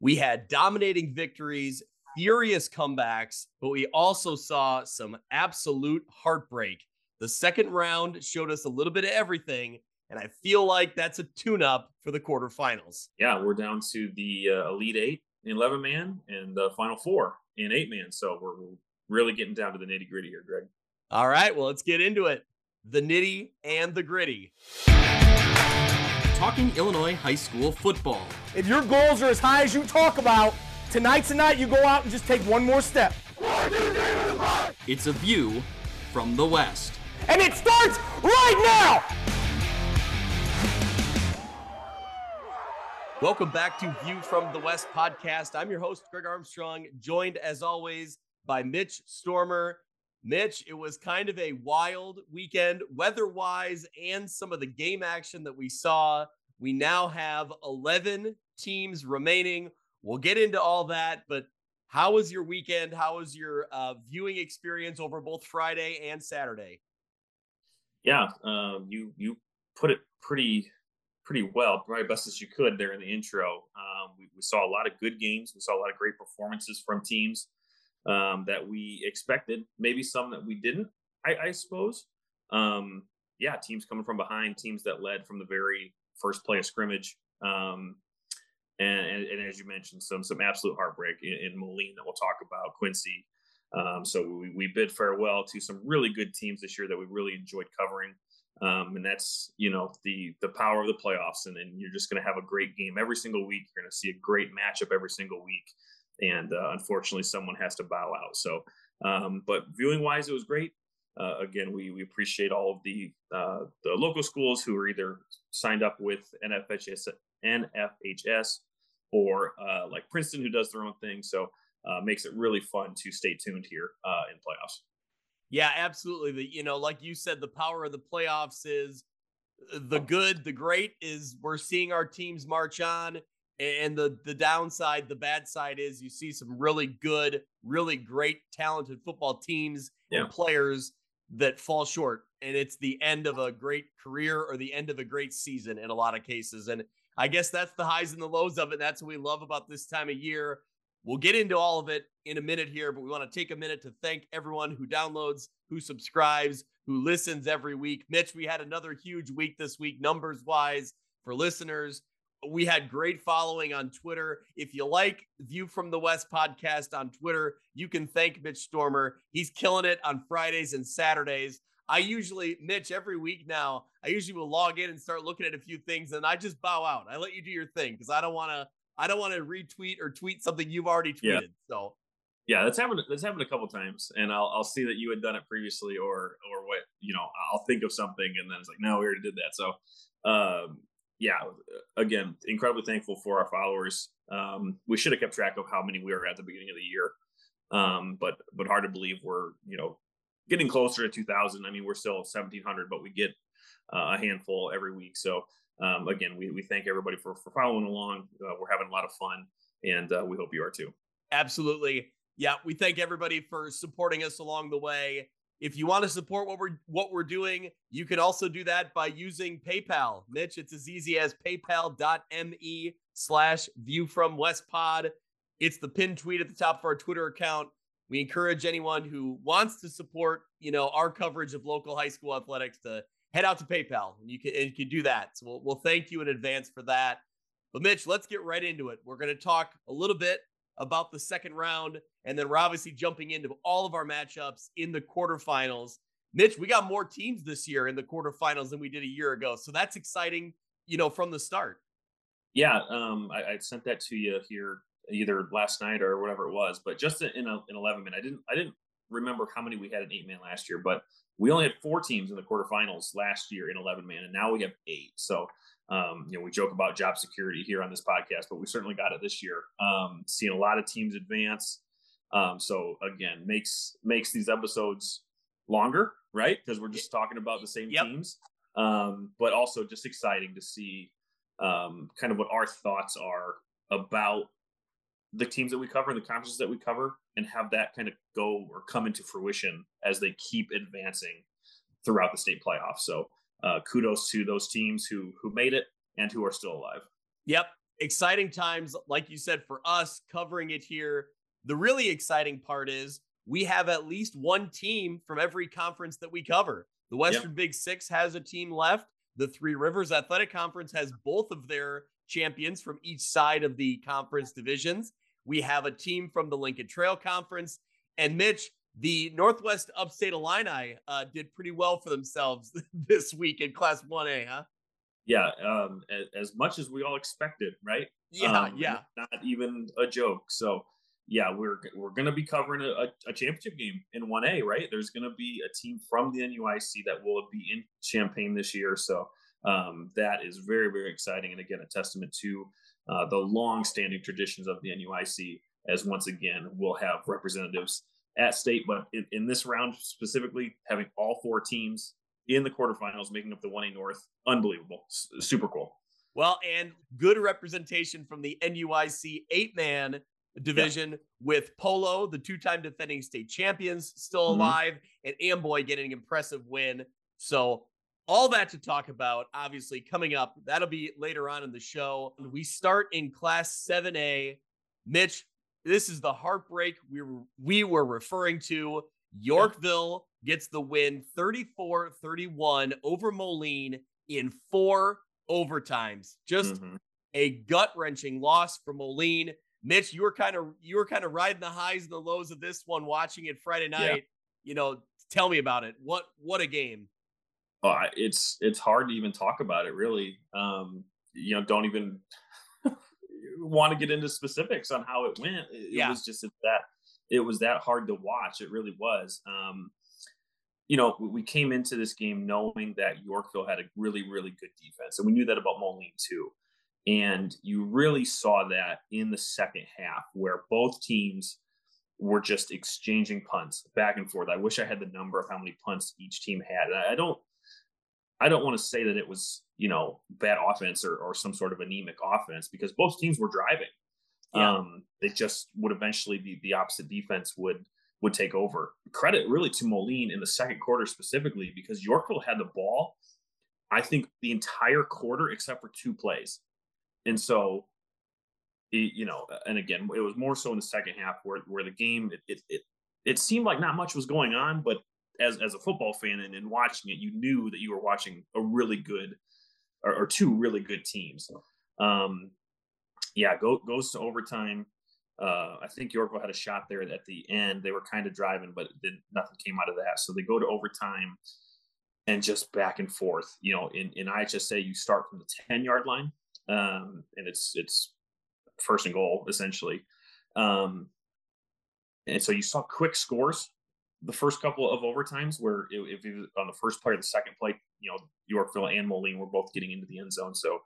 We had dominating victories, furious comebacks, but we also saw some absolute heartbreak. The second round showed us a little bit of everything, and I feel like that's a tune up for the quarterfinals. Yeah, we're down to the uh, Elite Eight in 11 man and the Final Four in eight man. So we're, we're really getting down to the nitty gritty here, Greg. All right, well, let's get into it. The nitty and the gritty. Talking Illinois high school football. If your goals are as high as you talk about, tonight's the night you go out and just take one more step. It's a view from the West. And it starts right now! Welcome back to View from the West podcast. I'm your host, Greg Armstrong, joined as always by Mitch Stormer. Mitch, it was kind of a wild weekend weather wise and some of the game action that we saw. We now have 11 teams remaining. We'll get into all that, but how was your weekend? How was your uh, viewing experience over both Friday and Saturday? Yeah, um, you you put it pretty pretty well, probably best as you could there in the intro. Um, we, we, saw a lot of good games. We saw a lot of great performances from teams um, that we expected, maybe some that we didn't, I, I suppose. Um, yeah, teams coming from behind, teams that led from the very first play of scrimmage. Um, and, and, and, as you mentioned, some some absolute heartbreak in, in Moline that we'll talk about, Quincy. Um, so we, we bid farewell to some really good teams this year that we really enjoyed covering. Um, and that's you know the the power of the playoffs, and then you're just going to have a great game every single week. You're going to see a great matchup every single week, and uh, unfortunately, someone has to bow out. So, um, but viewing wise, it was great. Uh, again, we we appreciate all of the uh, the local schools who are either signed up with NFHS NFHS or uh, like Princeton, who does their own thing. So, uh, makes it really fun to stay tuned here uh, in playoffs. Yeah, absolutely. The you know, like you said, the power of the playoffs is the good, the great is we're seeing our teams march on. And the the downside, the bad side is you see some really good, really great, talented football teams yeah. and players that fall short. And it's the end of a great career or the end of a great season in a lot of cases. And I guess that's the highs and the lows of it. That's what we love about this time of year. We'll get into all of it in a minute here, but we want to take a minute to thank everyone who downloads, who subscribes, who listens every week. Mitch, we had another huge week this week, numbers wise, for listeners. We had great following on Twitter. If you like View from the West podcast on Twitter, you can thank Mitch Stormer. He's killing it on Fridays and Saturdays. I usually, Mitch, every week now, I usually will log in and start looking at a few things and I just bow out. I let you do your thing because I don't want to I don't want to retweet or tweet something you've already tweeted. Yeah. So yeah, that's happened. That's happened a couple times, and I'll I'll see that you had done it previously, or or what you know. I'll think of something, and then it's like, no, we already did that. So, um, yeah, again, incredibly thankful for our followers. Um, we should have kept track of how many we were at the beginning of the year, um, but but hard to believe we're you know getting closer to 2,000. I mean, we're still 1,700, but we get uh, a handful every week. So um, again, we, we thank everybody for, for following along. Uh, we're having a lot of fun, and uh, we hope you are too. Absolutely. Yeah, we thank everybody for supporting us along the way. If you want to support what we're what we're doing, you can also do that by using PayPal. Mitch, it's as easy as paypal.me slash view from West Pod. It's the pinned tweet at the top of our Twitter account. We encourage anyone who wants to support, you know, our coverage of local high school athletics to head out to PayPal and you can, and you can do that. So we'll, we'll thank you in advance for that. But Mitch, let's get right into it. We're going to talk a little bit about the second round, and then we're obviously jumping into all of our matchups in the quarterfinals. Mitch, we got more teams this year in the quarterfinals than we did a year ago, so that's exciting. You know, from the start. Yeah, um, I, I sent that to you here either last night or whatever it was, but just in a, in eleven minutes, I didn't I didn't remember how many we had in eight man last year, but we only had four teams in the quarterfinals last year in 11 man, and now we have eight. So, um, you know, we joke about job security here on this podcast, but we certainly got it this year. Um, seeing a lot of teams advance. Um, so again, makes makes these episodes longer, right? Because we're just talking about the same yep. teams. Um, but also just exciting to see um, kind of what our thoughts are about the teams that we cover and the conferences that we cover and have that kind of go or come into fruition as they keep advancing throughout the state playoffs. So uh, kudos to those teams who who made it and who are still alive. Yep. exciting times, like you said, for us covering it here. The really exciting part is we have at least one team from every conference that we cover. The Western yep. Big Six has a team left. The Three Rivers Athletic Conference has both of their champions from each side of the conference divisions. We have a team from the Lincoln Trail Conference. And Mitch, the Northwest Upstate Illini uh, did pretty well for themselves this week in Class 1A, huh? Yeah, um, as, as, much as we all expected, right? Yeah, um, yeah. Not even a joke. So, yeah, we're we're going to be covering a, a, championship game in 1A, right? There's going to be a team from the NUIC that will be in Champaign this year. So, um, that is very, very exciting. And again, a testament to uh, the long-standing traditions of the NUIC, as once again, we'll have representatives at state, but in, in this round specifically, having all four teams in the quarterfinals making up the 1A North, unbelievable, S- super cool. Well, and good representation from the NUIC eight-man division yeah. with Polo, the two-time defending state champions, still mm-hmm. alive, mm-hmm. and Amboy getting an impressive win. So all that to talk about, obviously, coming up. That'll be later on in the show. We start in Class 7A. Mitch, this is the heartbreak we were, we were referring to. Yorkville gets the win 34 31 over Moline in four overtimes. Just mm-hmm. a gut wrenching loss for Moline. Mitch, you were kind of you were kind of riding the highs and the lows of this one, watching it Friday night. Yeah. You know, tell me about it. What what a game! Oh, it's it's hard to even talk about it. Really, um, you know, don't even want to get into specifics on how it went. It, yeah. it was just that it was that hard to watch. It really was. Um, you know, we came into this game knowing that Yorkville had a really, really good defense, and we knew that about Moline too. And you really saw that in the second half, where both teams were just exchanging punts back and forth. I wish I had the number of how many punts each team had. I don't, I don't want to say that it was you know bad offense or, or some sort of anemic offense because both teams were driving. Yeah. Um, they just would eventually the, the opposite defense would would take over. Credit really to Moline in the second quarter specifically because Yorkville had the ball. I think the entire quarter except for two plays, and so you know, and again, it was more so in the second half where where the game it it it, it seemed like not much was going on, but as as a football fan and, and watching it, you knew that you were watching a really good or, or two really good teams. Um, yeah, go, goes to overtime. Uh, I think Yorkville had a shot there at the end. They were kind of driving, but then nothing came out of that. So they go to overtime and just back and forth. You know, in, in IHSA, you start from the 10 yard line, um, and it's it's first and goal essentially. Um, and so you saw quick scores the first couple of overtimes where if it was on the first play or the second play, you know, Yorkville and Moline were both getting into the end zone. So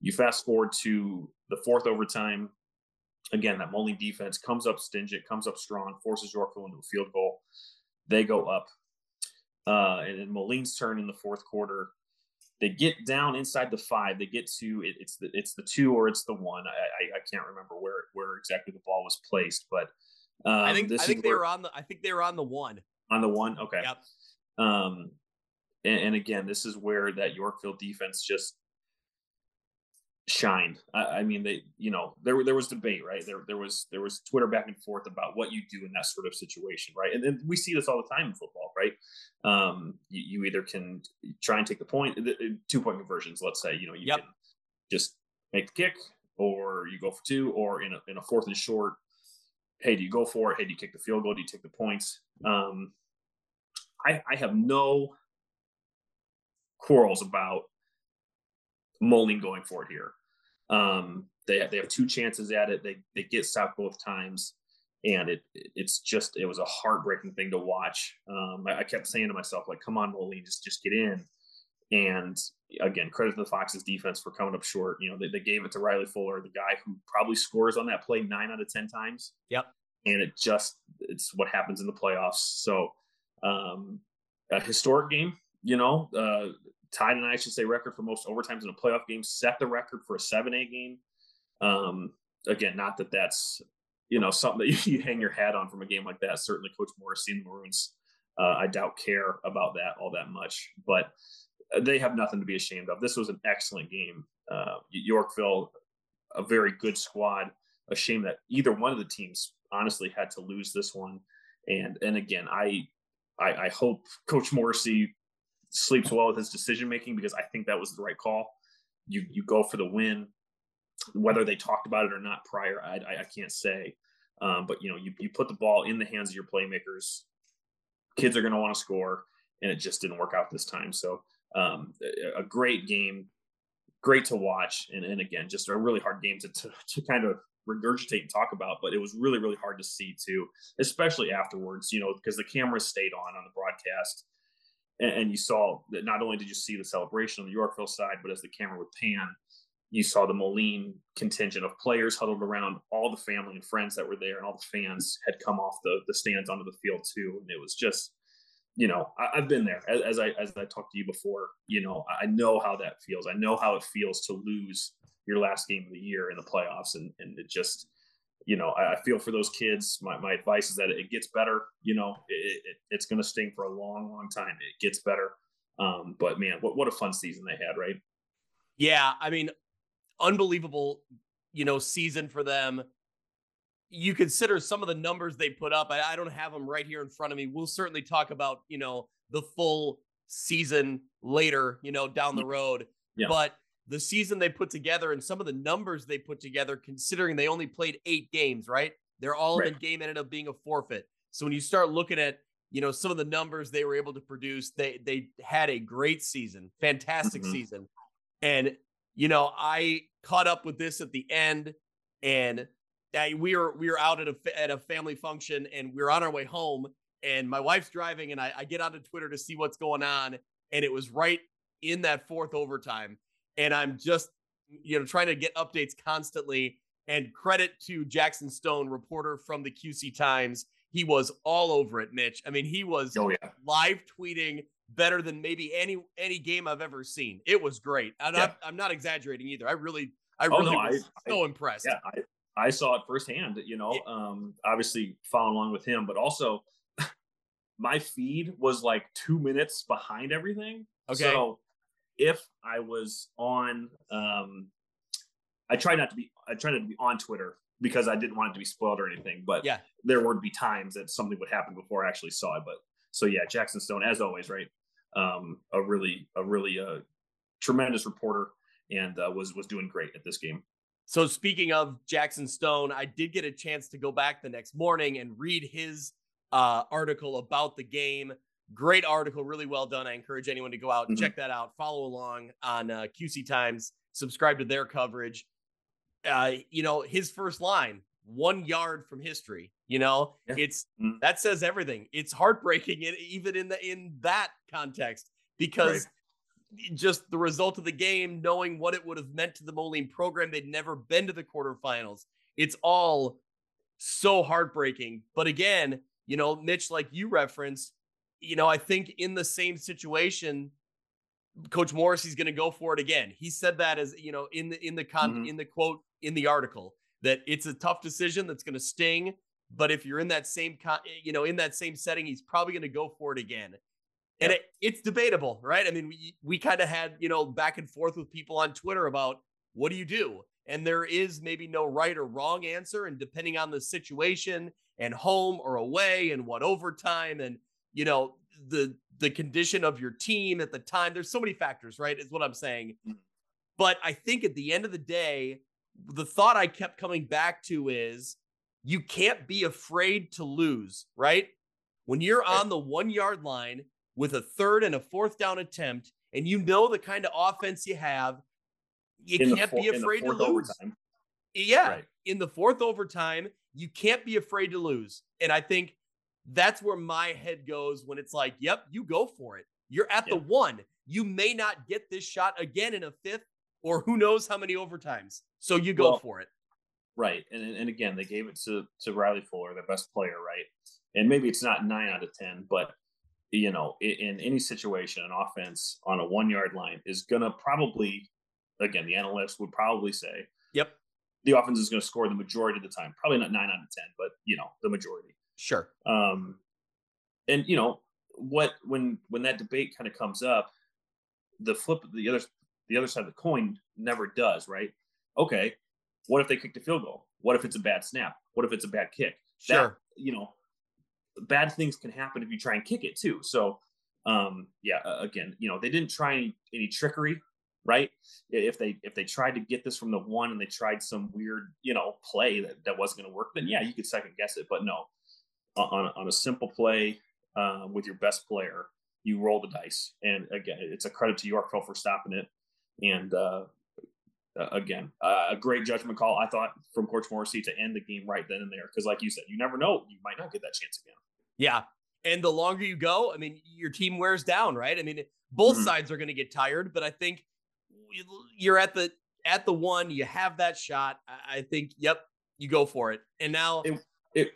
you fast forward to the fourth overtime. Again, that Moline defense comes up stingent, comes up strong, forces Yorkville into a field goal. They go up. Uh, and then Moline's turn in the fourth quarter. They get down inside the five. They get to it, it's the it's the two or it's the one. I, I, I can't remember where where exactly the ball was placed, but um, I think I think they were on the I think they were on the one. On the one, okay. Yep. Um, and, and again, this is where that Yorkville defense just shined. I, I, mean, they, you know, there there was debate, right? There there was there was Twitter back and forth about what you do in that sort of situation, right? And, and we see this all the time in football, right? Um, you, you either can try and take the point, the, two point conversions. Let's say, you know, you yep. can just make the kick, or you go for two, or in a in a fourth and short, hey, do you go for it? Hey, do you kick the field goal? Do you take the points? Um, I, I have no quarrels about Moline going for it here. Um, they have, they have two chances at it. They they get stopped both times, and it it's just it was a heartbreaking thing to watch. Um, I, I, kept saying to myself like, "Come on, Moline, just just get in." And again, credit to the Foxes defense for coming up short. You know, they, they gave it to Riley Fuller, the guy who probably scores on that play nine out of 10 times. Yep. And it just, it's what happens in the playoffs. So, um, a historic game, you know, uh, tied an say record for most overtimes in a playoff game, set the record for a 7A game. Um, again, not that that's, you know, something that you hang your hat on from a game like that. Certainly, Coach Morrissey and the Maroons, uh, I doubt care about that all that much. But they have nothing to be ashamed of. This was an excellent game. Uh, Yorkville, a very good squad. A shame that either one of the teams honestly had to lose this one. And and again, I I, I hope Coach Morrissey sleeps well with his decision making because I think that was the right call. You you go for the win, whether they talked about it or not prior, I I, can't say. Um, but you know, you you put the ball in the hands of your playmakers. Kids are going to want to score, and it just didn't work out this time. So um, a great game, great to watch, and, and again, just a really hard game to, to, to kind of regurgitate and talk about. But it was really really hard to see too, especially afterwards. You know, because the cameras stayed on on the broadcast, and, and you saw that not only did you see the celebration on the Yorkville side, but as the camera would pan, you saw the Moline contingent of players huddled around all the family and friends that were there, and all the fans had come off the the stands onto the field too, and it was just you know, I, have been there as, as, I as I talked to you before. You know, I know how that feels. I know how it feels to lose your last game of the year in the playoffs, and and it just, you know, I, I feel for those kids. My my advice is that it gets better. You know, it, it, it's going to sting for a long, long time. It gets better. Um, but man, what what a fun season they had, right? Yeah, I mean, unbelievable, you know, season for them you consider some of the numbers they put up. I, I, don't have them right here in front of me. We'll certainly talk about, you know, the full season later, you know, down the road. Yeah. But the season they put together and some of the numbers they put together, considering they only played eight games, right? They're all right. in the game ended up being a forfeit. So when you start looking at, you know, some of the numbers they were able to produce, they they had a great season, fantastic mm-hmm. season. And, you know, I caught up with this at the end and we were we were out at a at a family function and we were on our way home and my wife's driving and I, I get onto Twitter to see what's going on and it was right in that fourth overtime and I'm just you know trying to get updates constantly and credit to Jackson Stone reporter from the QC Times he was all over it Mitch I mean he was oh, yeah. live tweeting better than maybe any any game I've ever seen it was great I'm, yeah. not, I'm not exaggerating either I really I really oh, no, was I, so I, impressed yeah I, I saw it firsthand, you know, um, obviously following along with him, but also my feed was like two minutes behind everything. Okay. So if I was on, um, I try not to be, I try not to be on Twitter because I didn't want it to be spoiled or anything, but yeah, there would be times that something would happen before I actually saw it. But so yeah, Jackson Stone, as always, right. Um, a really, a really, uh, tremendous reporter and uh, was, was doing great at this game. So speaking of Jackson Stone, I did get a chance to go back the next morning and read his uh, article about the game. Great article, really well done. I encourage anyone to go out and mm-hmm. check that out. Follow along on uh, QC Times. Subscribe to their coverage. Uh, you know, his first line, one yard from history. You know, yeah. it's mm-hmm. that says everything. It's heartbreaking, even in the in that context, because right just the result of the game, knowing what it would have meant to the Moline program. They'd never been to the quarterfinals. It's all so heartbreaking. But again, you know, Mitch, like you referenced, you know, I think in the same situation, Coach Morris, Morrissey's going to go for it again. He said that as you know in the in the con mm-hmm. in the quote in the article that it's a tough decision that's going to sting. But if you're in that same con, you know in that same setting, he's probably going to go for it again and it, it's debatable, right? I mean, we we kind of had you know back and forth with people on Twitter about what do you do, and there is maybe no right or wrong answer, and depending on the situation and home or away and what overtime and you know the the condition of your team at the time. There's so many factors, right? Is what I'm saying. Mm. But I think at the end of the day, the thought I kept coming back to is you can't be afraid to lose, right? When you're on the one yard line with a third and a fourth down attempt, and you know the kind of offense you have, you in can't be afraid to lose. Overtime. Yeah, right. in the fourth overtime, you can't be afraid to lose. And I think that's where my head goes when it's like, yep, you go for it. You're at the one. You may not get this shot again in a fifth, or who knows how many overtimes. So you go well, for it. Right. And and again, they gave it to to Riley Fuller, the best player, right? And maybe it's not nine out of ten, but you know, in, any situation, an offense on a one yard line is going to probably, again, the analysts would probably say, yep, the offense is going to score the majority of the time. Probably not nine out of 10, but, you know, the majority. Sure. Um, and, you know, what, when, when that debate kind of comes up, the flip, the other, the other side of the coin never does, right? Okay. What if they kicked a field goal? What if it's a bad snap? What if it's a bad kick? Sure. That, you know, bad things can happen if you try and kick it too. So, um, yeah, again, you know, they didn't try any, any trickery, right? If they if they tried to get this from the one and they tried some weird, you know, play that, that wasn't going to work, then yeah, you could second guess it. But no, on on a simple play um, with your best player, you roll the dice. And again, it's a credit to Yorkville for stopping it. And uh, again, uh, a great judgment call, I thought, from Coach Morrissey to end the game right then and there. Because, like you said, you never know; you might not get that chance again. Yeah, and the longer you go, I mean, your team wears down, right? I mean, both mm-hmm. sides are going to get tired, but I think you're at the at the one, you have that shot. I think, yep, you go for it. And now it it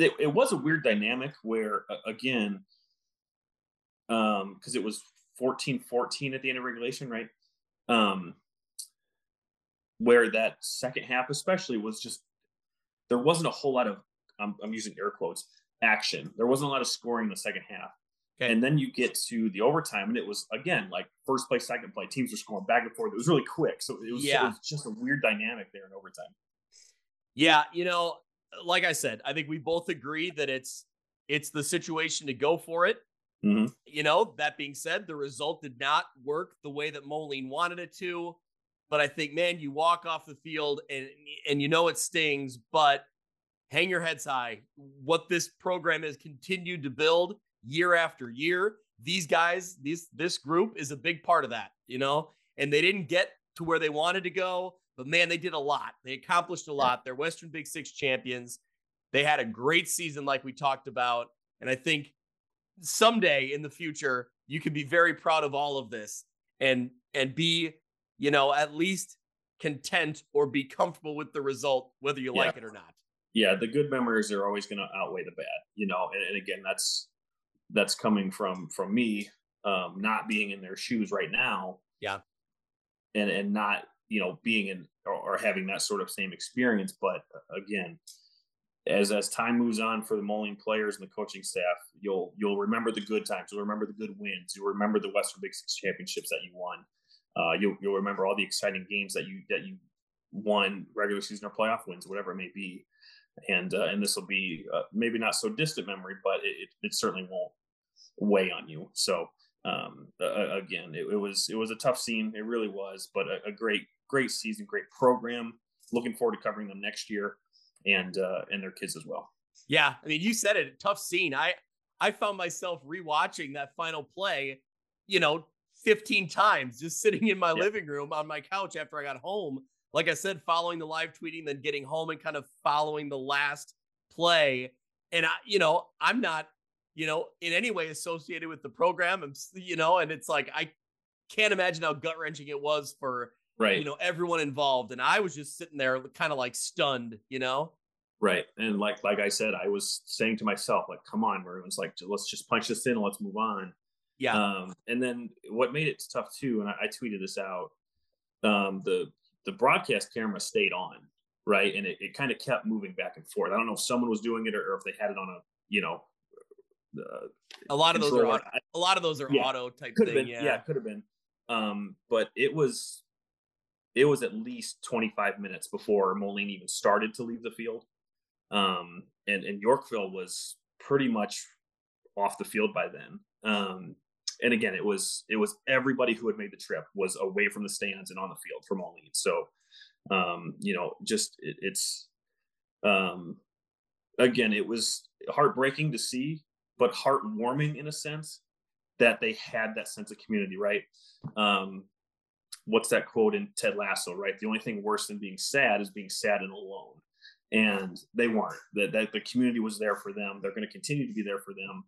it, it was a weird dynamic where again, um, because it was 14-14 at the end of regulation, right? Um, where that second half, especially, was just there wasn't a whole lot of I'm, I'm using air quotes action. There wasn't a lot of scoring in the second half. Okay. And then you get to the overtime, and it was again like first play, second play. Teams were scoring back and forth. It was really quick, so it was, yeah. it was just a weird dynamic there in overtime. Yeah, you know, like I said, I think we both agree that it's it's the situation to go for it. Mm-hmm. You know, that being said, the result did not work the way that Moline wanted it to. But I think, man, you walk off the field and and you know it stings, but hang your heads high. What this program has continued to build year after year, these guys, these this group is a big part of that, you know. And they didn't get to where they wanted to go, but man, they did a lot. They accomplished a lot. They're Western Big Six champions. They had a great season, like we talked about, and I think someday in the future you can be very proud of all of this and and be you know, at least content or be comfortable with the result, whether you yeah. like it or not. Yeah, the good memories are always going to outweigh the bad, you know. And, and, again, that's that's coming from from me, um, not being in their shoes right now. Yeah, and and not you know being in or, or having that sort of same experience. But uh, again, as as time moves on for the Moline players and the coaching staff, you'll you'll remember the good times. You'll remember the good wins. You'll remember the Western Big Six championships that you won. Uh, you'll, you'll remember all the exciting games that you that you won, regular season or playoff wins, whatever it may be. And uh, and this will be uh, maybe not so distant memory, but it, it, certainly won't weigh on you. So um, uh, again, it, it, was it was a tough scene. It really was, but a, a, great great season, great program. Looking forward to covering them next year, and uh, and their kids as well. Yeah, I mean, you said it. Tough scene. I I found myself rewatching that final play. You know, 15 times just sitting in my living room on my couch after I got home. Like I said, following the live tweeting, then getting home and kind of following the last play. And I, you know, I'm not, you know, in any way associated with the program. I'm, you know, and it's like I can't imagine how gut wrenching it was for right, you know, everyone involved. And I was just sitting there, kind of like stunned, you know. Right, and like like I said, I was saying to myself, like, "Come on, everyone's like, let's just punch this in and let's move on." Yeah. Um, and then what made it tough too, and I, I tweeted this out, um, the the broadcast camera stayed on, right, and it, it kind of kept moving back and forth. I don't know if someone was doing it or, or if they had it on a, you know, uh, a lot of those are auto, a lot of those are yeah, auto type could thing. Been, yeah, yeah, could have been. Um, but it was it was at least 25 minutes before Moline even started to leave the field. Um, and, and Yorkville was pretty much off the field by then. Um, and again, it was it was everybody who had made the trip was away from the stands and on the field all needs. So, um, you know, just it, it's um, again, it was heartbreaking to see, but heartwarming in a sense that they had that sense of community, right? Um, what's that quote in Ted Lasso, right? The only thing worse than being sad is being sad and alone. And they weren't. That, that the community was there for them. They're going to continue to be there for them.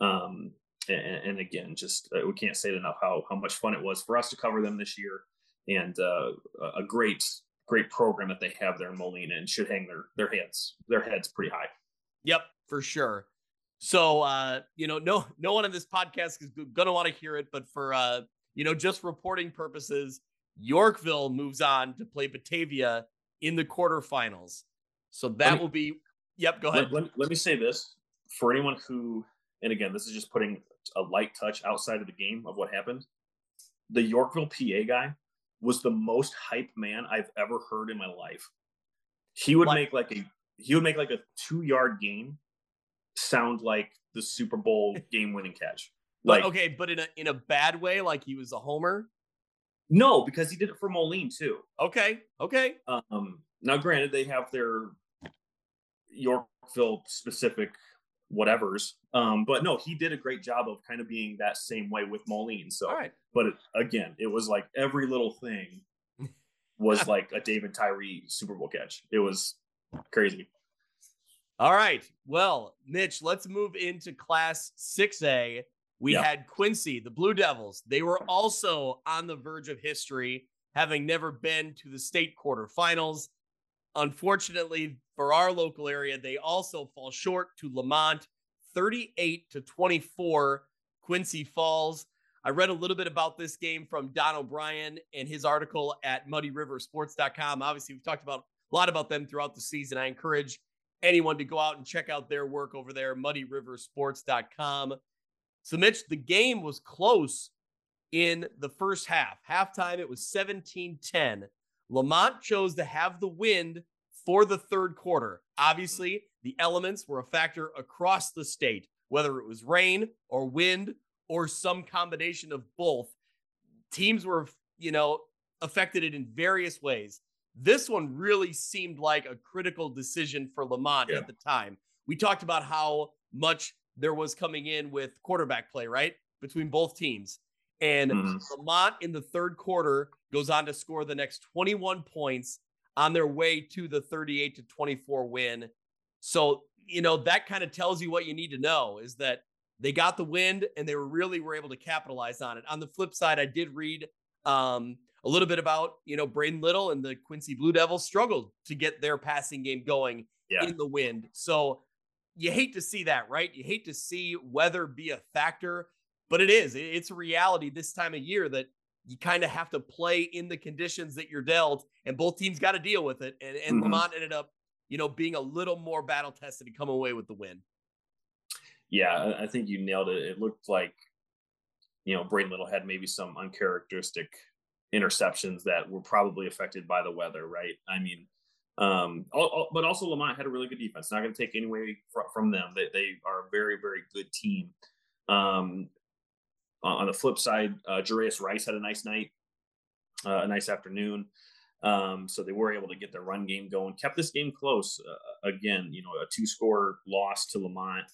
Um, and, and again, just uh, we can't say it enough how how much fun it was for us to cover them this year, and uh, a great great program that they have there in Moline and should hang their their heads their heads pretty high. Yep, for sure. So uh, you know, no no one on this podcast is gonna want to hear it, but for uh, you know, just reporting purposes, Yorkville moves on to play Batavia in the quarterfinals. So that me, will be. Yep, go ahead. Let, let, let me say this for anyone who, and again, this is just putting a light touch outside of the game of what happened. The Yorkville PA guy was the most hype man I've ever heard in my life. He would like, make like a he would make like a two yard game sound like the Super Bowl game winning catch. Like but, okay, but in a in a bad way, like he was a homer. No, because he did it for Moline too. Okay, okay. Um, now, granted, they have their Yorkville specific whatevers. Um, but no, he did a great job of kind of being that same way with Moline. So, right. but it, again, it was like every little thing was like a David Tyree Super Bowl catch. It was crazy. All right. Well, Mitch, let's move into Class 6A. We yep. had Quincy, the Blue Devils. They were also on the verge of history, having never been to the state quarterfinals. Unfortunately, for our local area, they also fall short to Lemont, 38 to 24. Quincy Falls. I read a little bit about this game from Don O'Brien and his article at muddyriversports.com. Obviously, we've talked about a lot about them throughout the season. I encourage anyone to go out and check out their work over there, muddyriversports.com. So, Mitch, the game was close in the first half. Halftime, it was 17 10. Lemont chose to have the wind for the third quarter. Obviously, the elements were a factor across the state, whether it was rain or wind or some combination of both. Teams were, you know, affected it in various ways. This one really seemed like a critical decision for Lemont yeah. at the time. We talked about how much there was coming in with quarterback play, right? Between both teams. And mm-hmm. Lemont in the third quarter goes on to score the next 21 points on their way to the 38 to 24 win. So, you know, that kind of tells you what you need to know is that they got the wind and they really were able to capitalize on it. On the flip side, I did read um, a little bit about, you know, Braden Little and the Quincy Blue Devils struggled to get their passing game going yeah. in the wind. So you hate to see that, right? You hate to see weather be a factor, but it is. It's a reality this time of year that you kind of have to play in the conditions that you're dealt, and both teams got to deal with it. And, and mm-hmm. Lemont ended up, you know, being a little more battle tested and come away with the win. Yeah, I think you nailed it. It looked like, you know, Braden Little had maybe some uncharacteristic interceptions that were probably affected by the weather, right? I mean, um, all, all, but also Lemont had a really good defense. Not going to take any away from, from them. They, they are a very, very good team. Um, on the flip side, uh, Jarius Rice had a nice night, uh, a nice afternoon. Um, so they were able to get their run game going, kept this game close. Uh, again, you know, a two score loss to Lemont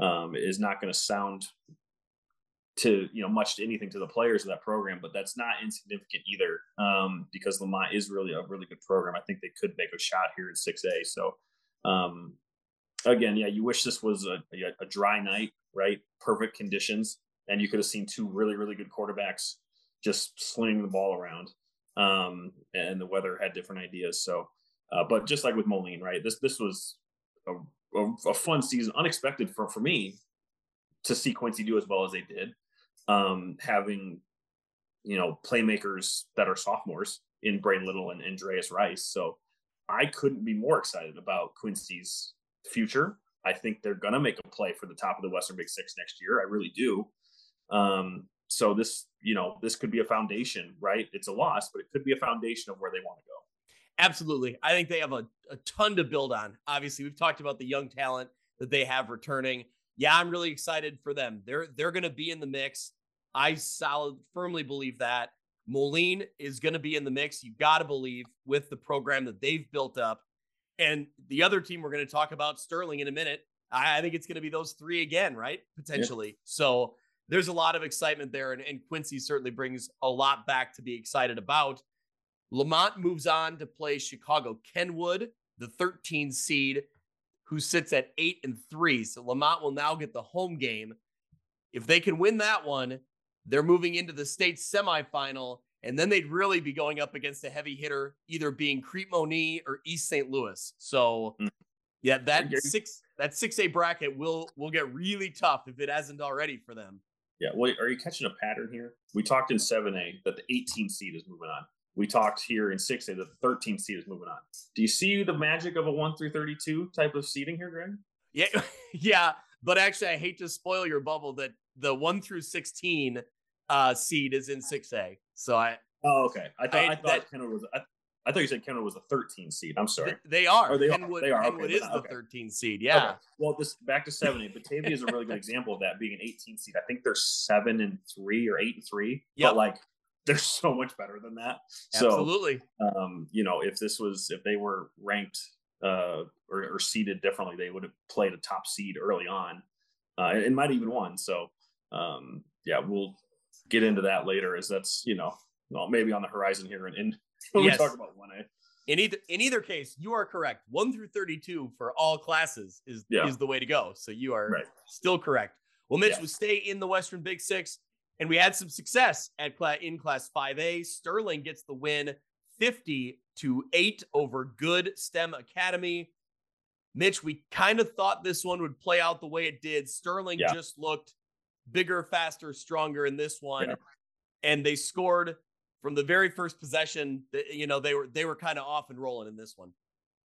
um, is not going to sound to you know much to anything to the players of that program, but that's not insignificant either um, because Lemont is really a really good program. I think they could make a shot here in 6A. So um, again, yeah, you wish this was a, a, a dry night, right? Perfect conditions and you could have seen two really really good quarterbacks just slinging the ball around. Um, and the weather had different ideas. So, uh, but just like with Moline, right? This this was a, a, a, fun season, unexpected for for me to see Quincy do as well as they did. Um, having you know playmakers that are sophomores in Braden Little and Andreas Rice. So I couldn't be more excited about Quincy's future. I think they're to make a play for the top of the Western Big Six next year. I really do. Um, so this, you know, this could be a foundation, right? It's a loss, but it could be a foundation of where they want to go. Absolutely. I think they have a, a ton to build on. Obviously, we've talked about the young talent that they have returning. Yeah, I'm really excited for them. They're they're to be in the mix. I solid firmly believe that. Moline is going to be in the mix. You got to believe with the program that they've built up. And the other team we're going to talk about, Sterling, in a minute. I, I think it's going to be those three again, right? Potentially. Yeah. So there's a lot of excitement there, and, and Quincy certainly brings a lot back to be excited about. Lemont moves on to play Chicago Kenwood, the 13 seed, who sits at eight and three. So Lemont will now get the home game. If they can win that one, they're moving into the state semifinal, and then they'd really be going up against a heavy hitter, either being Crete Monee or East St. Louis. So, hmm. yeah, that six that six A bracket will will get really tough if it hasn't already for them. Yeah. Wait, are you catching a pattern here? We talked in 7A that the 18 seed is moving on. We talked here in 6A that the 13 seed is moving on. Do you see the magic of a 1 through 32 type of seeding here, Greg? Yeah. yeah. But actually, I hate to spoil your bubble that the 1 through 16 uh, seed is in 6A. So I. Oh, okay. I thought, I, I thought that, of was. I, I thought you said Kenwood was the 13 seed. I'm sorry. They are. Or they are. Kenwood, They are. Okay, Kenwood but is not- the okay. 13 seed. Yeah. Okay. Well, this back to seven eight. Batavia is a really good example of that being an 18 seed. I think they're seven and three or eight and three. Yep. But like they're so much better than that. So Absolutely. um, you know, if this was if they were ranked uh or, or seeded differently, they would have played a top seed early on. Uh It might have even won. So um yeah, we'll get into that later as that's, you know, well, maybe on the horizon here and, and when Yes. we talk about one A. In either in either case, you are correct. One through thirty-two for all classes is Yeah. is the way to go. So you are Right. still correct. Well, Mitch, Yeah. we stay in the Western Big Six, and we had some success at cla- in Class Five A. Sterling gets the win, fifty to eight over Goode STEM Academy. Mitch, we kind of thought this one would play out the way it did. Sterling Yeah. just looked bigger, faster, stronger in this one, Yeah. and they scored from the very first possession. You know, they were they were kind of off and rolling in this one.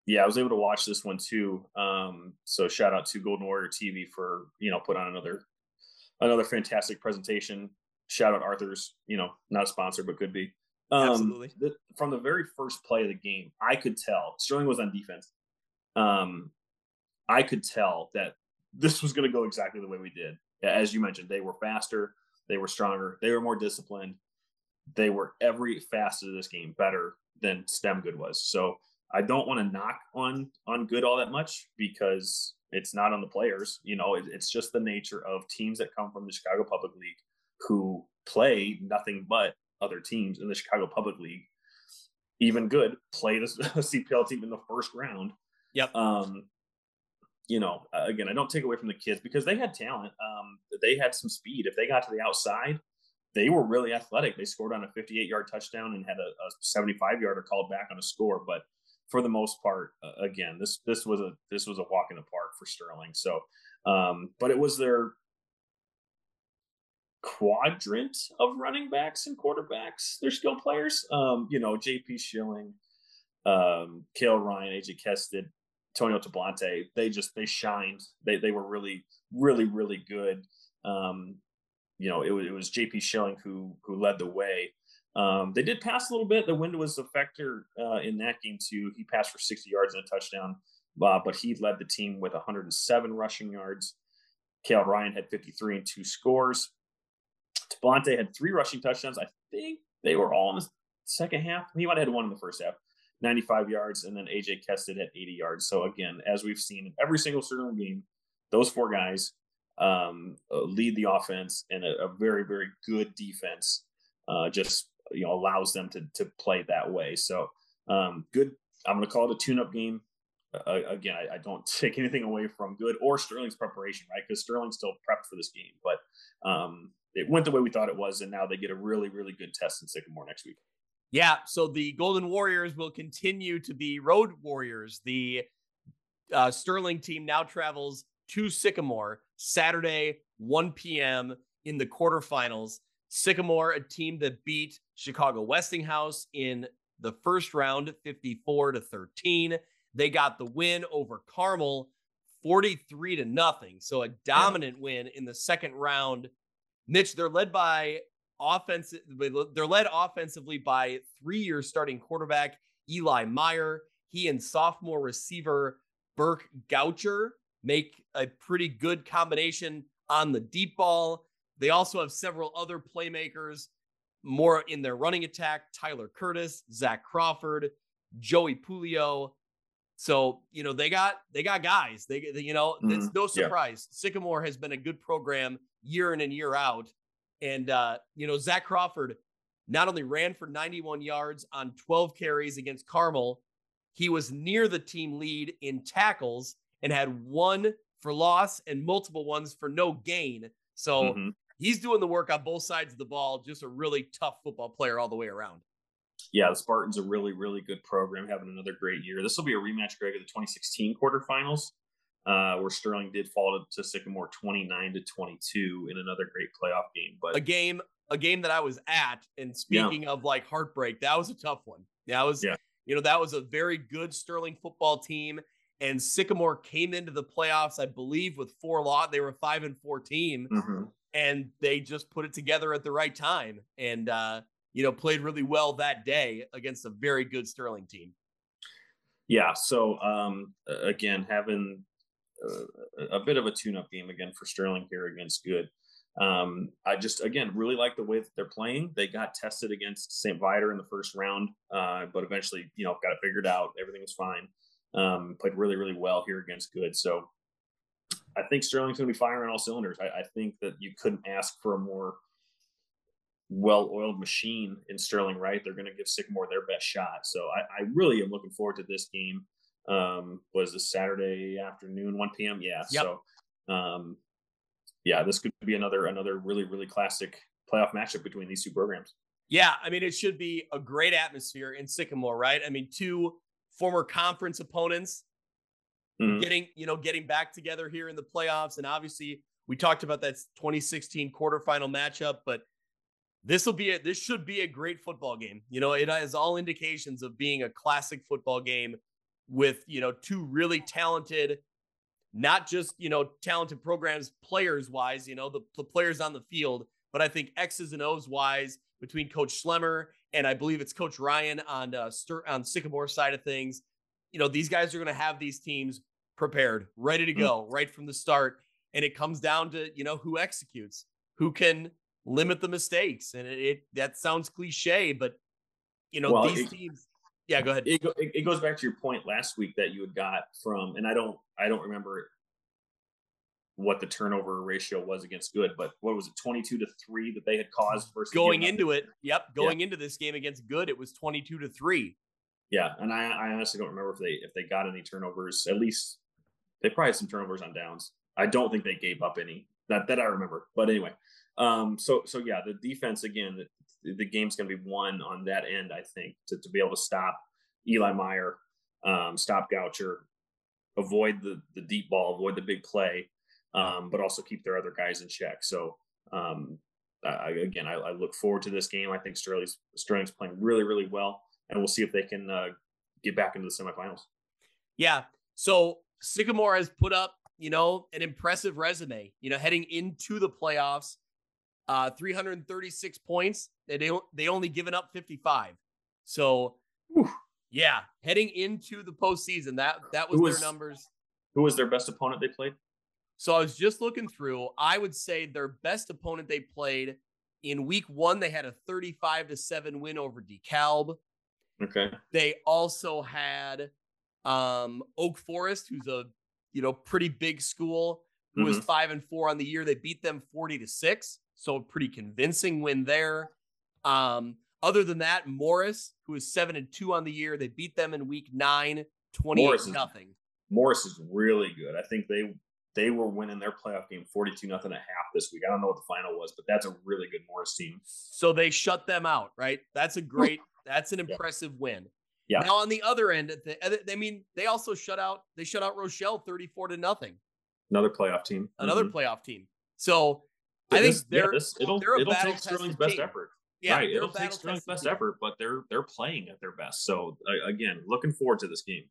yeah, I was able to watch this one too. Um, so shout out to Golden Warrior TV for you know put on another another fantastic presentation. Shout out Arthur's, you know, not a sponsor but could be. Um, Absolutely. the- from the very first play of the game, I could tell Sterling was on defense. Um, I could tell that this was going to go exactly the way we did. As you mentioned, they were faster, they were stronger, they were more disciplined. They were every facet of this game better than STEM Goode was. So I don't want to knock on on Goode all that much because it's not on the players. You know, it, it's just the nature of teams that come from the Chicago Public League who play nothing but other teams in the Chicago Public League. Even Goode play this CPL team in the first round. Yep. Um, you know, uh, again, I don't take away from the kids because they had talent. Um, they had some speed. If they got to the outside, they were really athletic. They scored on a 58 yard touchdown and had a, a 75 yarder called back on a score. But for the most part, uh, again, this this was a this was a walk in the park for Sterling. So, um, but it was their quadrant of running backs and quarterbacks, their skill players. Um, you know, JP Schilling, um, Kale Ryan, AJ Kested, Tonio Tablante, they just they shined. They they were really, really, really good. Um, you know, it was it was JP Schilling who who led the way. Um, they did pass a little bit. The wind was a factor uh, in that game too. He passed for 60 yards and a touchdown, uh, but he led the team with 107 rushing yards. Kale Ryan had 53 and two scores. Tablante had three rushing touchdowns. I think they were all in the second half. He might have had one in the first half, 95 yards, and then AJ Kested at 80 yards. So again, as we've seen in every single Sterling game, those four guys um, uh, lead the offense, and a, a very, very good defense uh, just you know allows them to to play that way. So um, good. I'm going to call it a tune-up game. Uh, again, I, I don't take anything away from Goode or Sterling's preparation, right? Because Sterling still prepped for this game, but um, it went the way we thought it was, and now they get a really, really good test in Sycamore next week. Yeah, so the Golden Warriors will continue to be road warriors. The uh, Sterling team now travels to Sycamore Saturday, 1 p.m. in the quarterfinals. Sycamore, a team that beat Chicago Westinghouse in the first round, 54 to 13. They got the win over Carmel, 43 to nothing. So a dominant win in the second round. Mitch, they're led by offensive. They're led offensively by three-year starting quarterback Eli Meyer. He and sophomore receiver Burke Goucher make a pretty good combination on the deep ball. They also have several other playmakers more in their running attack Tyler Curtis, Zach Crawford, Joey Pulio. So, you know, they got they got guys. They, they you know, it's Mhm. no Yeah. surprise. Sycamore has been a good program year in and year out. And uh, you know, Zach Crawford not only ran for 91 yards on 12 carries against Carmel, he was near the team lead in tackles and had one for loss and multiple ones for no gain. So Mhm. he's doing the work on both sides of the ball. Just a really tough football player all the way around. Yeah, the Spartans a really, really good program, having another great year. This will be a rematch, Greg, of the 2016 quarterfinals, uh, where Sterling did fall to Sycamore 29 to 22 in another great playoff game. But A game, a game that I was at. And Yeah. speaking of like heartbreak, that was a tough one. That was, Yeah. you know, that was a very good Sterling football team. And Sycamore came into the playoffs, I believe, with four lot. They were a five and four team. Mhm. and they just put it together at the right time. And uh, you know, played really well that day against a very good Sterling team. Yeah. So um, again, having a, bit of a tune-up game again for Sterling here against Goode. Um, I just again really like the way that they're playing. They got tested against St. Viator in the first round, uh, but eventually, you know, got it figured out. Everything was fine. Um, played really, really well here against Goode. So I think Sterling's going to be firing all cylinders. I, I, think that you couldn't ask for a more well-oiled machine in Sterling. Right? They're going to give Sycamore their best shot. So I, I really am looking forward to this game. Um, was this Saturday afternoon, 1 p.m. Yeah. Yep. So um, yeah, this could be another another really really classic playoff matchup between these two programs. Yeah, I mean it should be a great atmosphere in Sycamore, right? I mean two former conference opponents mm-hmm. getting you know getting back together here in the playoffs, and obviously we talked about that 2016 quarterfinal matchup, but this will be a this should be a great football game. You know, it has all indications of being a classic football game with you know two really talented not just, you know, talented programs players wise, you know, the, the players on the field, but I think X's and O's wise between Coach Schlemmer and I believe it's Coach Ryan on uh, on Sycamore side of things. You know, these guys are going to have these teams prepared, ready to mm. go right from the start, and it comes down to you know who executes, who can limit the mistakes, and it, it that sounds cliche, but you know well, these it, teams yeah, go ahead. It, go, it, goes back to your point last week that you had got from, and I don't, I don't remember what the turnover ratio was against Goode, but what was it, 22 to three that they had caused versus going into it. Yep. Going yeah. into this game against Goode, it was 22 to three. Yeah. And I, I honestly don't remember if they, if they got any turnovers, at least they probably had some turnovers on downs. I don't think they gave up any that, that I remember, but anyway. Um, so, so yeah, the defense again, the game's going to be won on that end, I think, to, to be able to stop Eli Meyer, um, stop Goucher, avoid the, the deep ball, avoid the big play, um, but also keep their other guys in check. So, um, I, again, I, I, look forward to this game. I think Sterling's, Sterling's playing really, really well, and we'll see if they can uh, get back into the semifinals. Yeah. So Sycamore has put up, you know, an impressive resume, you know, heading into the playoffs uh, 336 points. They they only given up 55. So, Whew. yeah, heading into the postseason, that that was, was, their numbers. Who was their best opponent they played? So I was just looking through. I would say their best opponent they played in week one. They had a 35 to seven win over DeKalb. Okay. They also had um, Oak Forest, who's a you know pretty big school, who mm-hmm. was five and four on the year. They beat them 40 to six. So a pretty convincing win there. Um, other than that, Morris, who is seven and two on the year, they beat them in week nine, 28 nothing. Morris is really good. I think they they were winning their playoff game 42 nothing a half this week. I don't know what the final was, but that's a really good Morris team. So they shut them out, right? That's a great, that's an impressive yeah. win. Yeah. Now on the other end, I mean, they also shut out, they shut out Rochelle 34 to nothing. Another playoff team. Another mm-hmm. playoff team. So I think they're, yeah, this, it'll, they're it'll take Sterling's best team. effort. Yeah, right. It'll take Sterling's best team. effort, but they're they're playing at their best. So uh, again, looking forward to this game.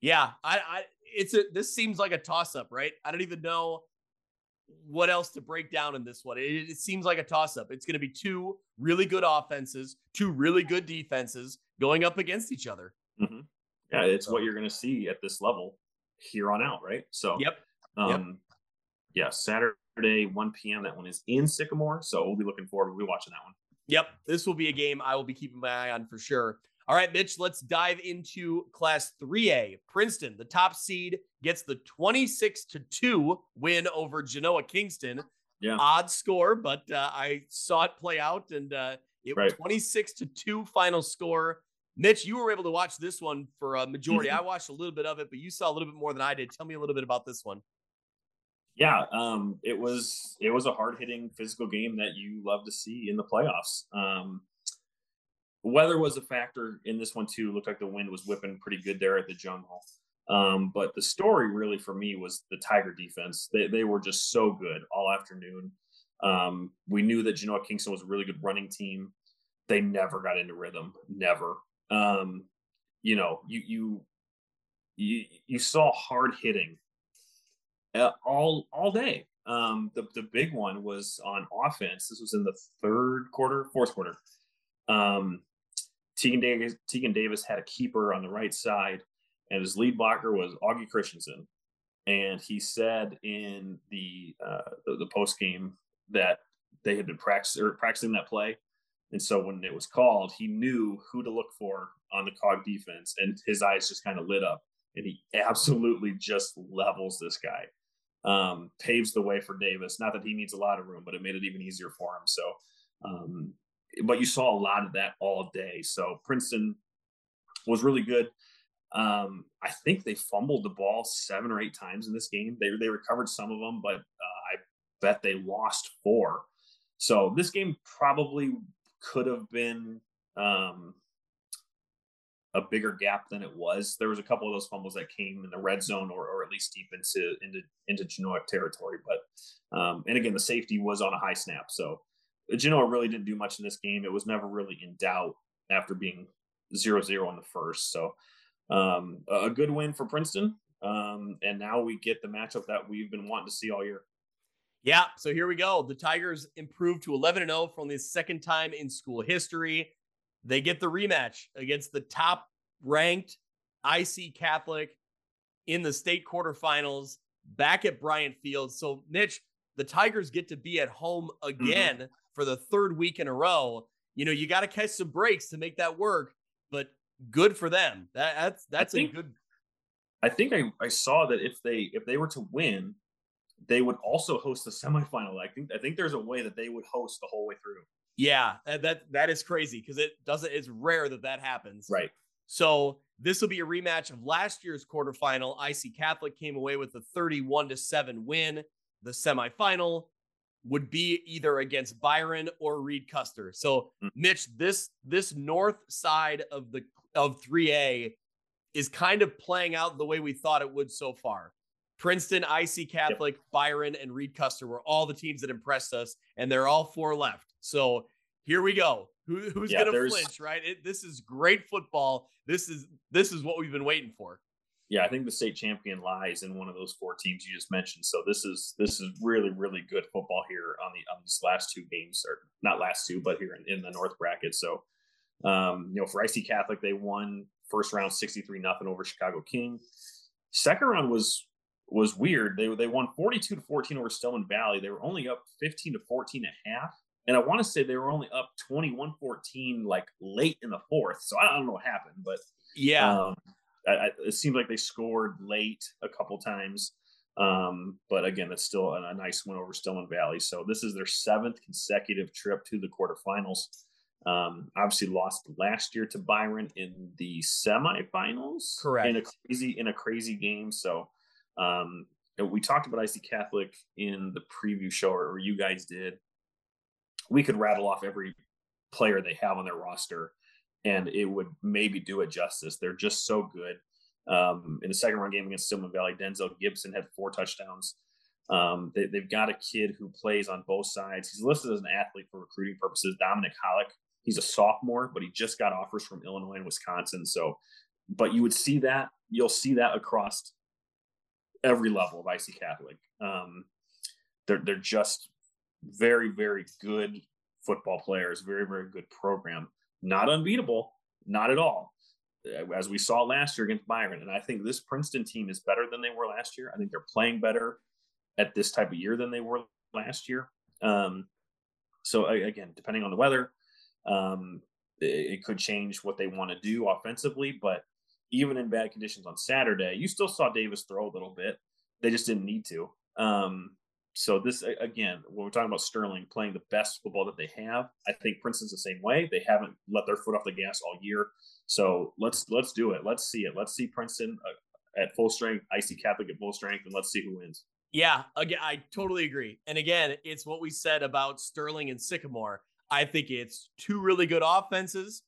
Yeah, I, I it's a this seems like a toss up, right? I don't even know what else to break down in this one. It, it seems like a toss up. It's going to be two really good offenses, two really good defenses going up against each other. Mm-hmm. Yeah, it's so. what you're going to see at this level here on out, right? So, yep. Um, yep. Yeah, Saturday Saturday, 1 p.m. That one is in Sycamore. So we'll be looking forward. We'll be watching that one. Yep. This will be a game I will be keeping my eye on for sure. All right, Mitch, let's dive into Class 3A. Princeton, the top seed, gets the 26 to 2 win over Genoa Kingston. Yeah. Odd score, but uh, I saw it play out and uh, it was 26 to 2 final score. Mitch, you were able to watch this one for a majority. Mm-hmm. I watched a little bit of it, but you saw a little bit more than I did. Tell me a little bit about this one yeah, um, it was it was a hard hitting physical game that you love to see in the playoffs. Um, weather was a factor in this one too. It looked like the wind was whipping pretty good there at the jungle. Um, but the story really for me was the Tiger defense. They they were just so good all afternoon. Um, we knew that Genoa Kingston was a really good running team. They never got into rhythm, never. Um, you know, you you you you saw hard hitting all all day. Um, the the big one was on offense. This was in the third quarter, fourth quarter. Um, Tegan Davis, Tegan Davis had a keeper on the right side, and his lead blocker was Augie Christensen. And he said in the uh, the, the post game that they had been or practicing that play, and so when it was called, he knew who to look for on the cog defense, and his eyes just kind of lit up, and he absolutely just levels this guy. Um, paves the way for Davis. Not that he needs a lot of room, but it made it even easier for him. So um, but you saw a lot of that all day. So Princeton was really good. Um, I think they fumbled the ball seven or eight times in this game. They they recovered some of them, but uh, I bet they lost four. So this game probably could have been um, a bigger gap than it was. There was a couple of those fumbles that came in the red zone or, or at least deep into into into Genoa territory. But um, and again, the safety was on a high snap, so Genoa really didn't do much in this game. It was never really in doubt after being 0-0 in the first. So um, a good win for Princeton. Um, and now we get the matchup that we've been wanting to see all year. Yeah, so here we go. The Tigers improved to 11 0 for only the second time in school history. They get the rematch against the top ranked IC Catholic in the state quarterfinals back at Bryant Field. So, Mitch, the Tigers get to be at home mm-hmm. again mm-hmm for the third week in a row. You know, you got to catch some breaks to make that work, but good for them. That, that's that's think, a good. I think I, I saw that if they if they were to win, they would also host the semifinal. I think I think there's a way that they would host the whole way through. Yeah, that that is crazy because it doesn't. It's rare that that happens. Right. So this will be a rematch of last year's quarterfinal. IC Catholic came away with a 31 to seven win. The semifinal would be either against Byron or Reed Custer. So, mm. Mitch, this this north side of the of 3A is kind of playing out the way we thought it would so far. Princeton, IC Catholic, yep. Byron, and Reed Custer were all the teams that impressed us, and they're all four left. So here we go. Who, who's yeah, going to flinch? Right? It, this is great football. This is this is what we've been waiting for yeah, I think the state champion lies in one of those four teams you just mentioned. So this is this is really really good football here on the on these last two games, or not last two, but here in, in the North bracket. So um, you know, for IC Catholic, they won first round sixty three nothing over Chicago King. Second round was was weird. They they won forty two to fourteen over Stillman Valley. They were only up fifteen to 14 and a half. And I want to say they were only up 21 14 like late in the fourth. So I don't know what happened, but yeah. Um, I, it seems like they scored late a couple times. Um, but again, it's still a, a, nice win over Stillman Valley. So this is their seventh consecutive trip to the quarterfinals. Um, obviously lost last year to Byron in the semifinals. Correct. In a crazy in a crazy game. So um, we talked about IC Catholic in the preview show, or you guys did. We could rattle off every player they have on their roster and it would maybe do it justice. They're just so good. Um, in the second round game against Stillman Valley, Denzel Gibson had four touchdowns. Um, they, have got a kid who plays on both sides. He's listed as an athlete for recruiting purposes. Dominic Hollick. He's a sophomore, but he just got offers from Illinois and Wisconsin. So, but you would see that you'll see that across every level of IC Catholic. Um, they're they're just very very good football players, very very good program not unbeatable, not at all. As we saw last year against Byron. And I think this Princeton team is better than they were last year. I think they're playing better at this type of year than they were last year. Um, so again, depending on the weather, um, it, it, could change what they want to do offensively. But even in bad conditions on Saturday, you still saw Davis throw a little bit. They just didn't need to. Um, so this again, when we're talking about Sterling playing the best football that they have, I think Princeton's the same way. They haven't let their foot off the gas all year. So let's let's do it. Let's see it. Let's see Princeton uh, at full strength, IC Catholic at full strength, and let's see who wins. Yeah, again, I totally agree. And again, it's what we said about Sterling and Sycamore. I think it's two really good offenses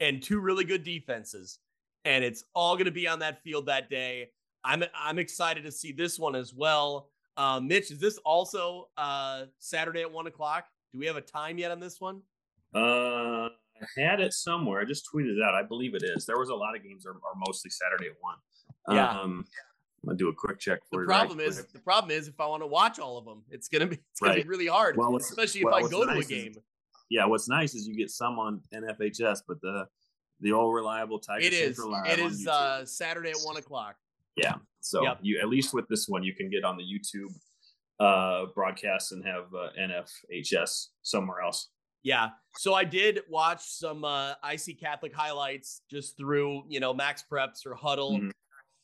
and two really good defenses, and it's all going to be on that field that day. I'm I'm excited to see this one as well. Uh, Mitch, is this also uh, Saturday at one o'clock? Do we have a time yet on this one? Uh, I had it somewhere. I just tweeted it out. I believe it is. There was a lot of games are, are mostly Saturday at one. Yeah. Um, I'm gonna do a quick check for the you. Problem right is, quick. the problem is, if I want to watch all of them, it's gonna be it's gonna right. be really hard, well, especially if I go to a game. Is, yeah, what's nice is you get some on NFHS, but the the all reliable Tiger It is. Central Live It is uh, Saturday at one o'clock. Yeah. So Yep. you at least with this one, you can get on the YouTube uh broadcast and have uh, NFHS somewhere else. Yeah. So I did watch some uh IC Catholic highlights just through, you know, Max Preps or Huddle. Mhm.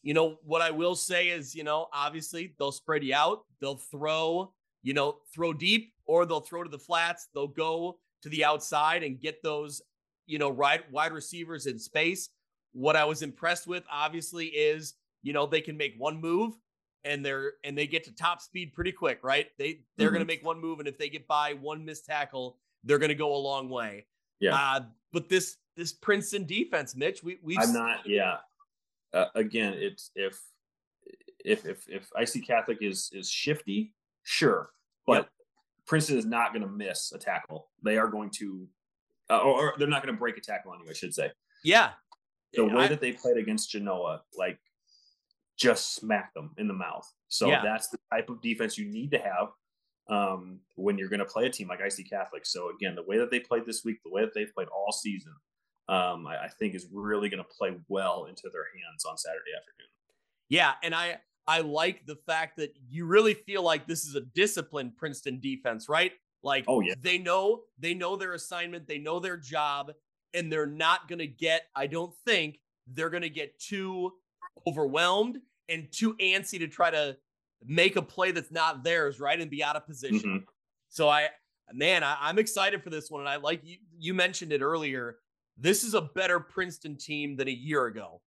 You know, what I will say is, you know, obviously they'll spread you out. They'll throw, you know, throw deep or they'll throw to the flats. They'll go to the outside and get those, you know, wide wide receivers in space. What I was impressed with obviously is, you know, they can make one move and they're and they get to top speed pretty quick, right? They they're Mhm. going to make one move and if they get by one missed tackle, they're going to go a long way. Yeah. Uh, but this this Princeton defense, Mitch, we we I'm not. Yeah. Uh, again, it's if if if if IC Catholic is is shifty, sure, but Yep. Princeton is not going to miss a tackle. They are going to, uh, or, or they're not going to break a tackle on you. I should say. Yeah. The way I- that they played against Genoa, like, just smack them in the mouth. So Yeah. that's the type of defense you need to have um, when you're going to play a team like IC Catholic. So again, the way that they played this week, the way that they've played all season, um, I, I think is really going to play well into their hands on Saturday afternoon. Yeah, and I I like the fact that you really feel like this is a disciplined Princeton defense, right? Like Oh, yeah. they know they know their assignment, they know their job, and they're not going to get I don't think they're going to get too overwhelmed and too antsy to try to make a play that's not theirs, right? And be out of position. Mhm. So I, man, I, I'm excited for this one. And I like you, you mentioned it earlier. This is a better Princeton team than a year ago.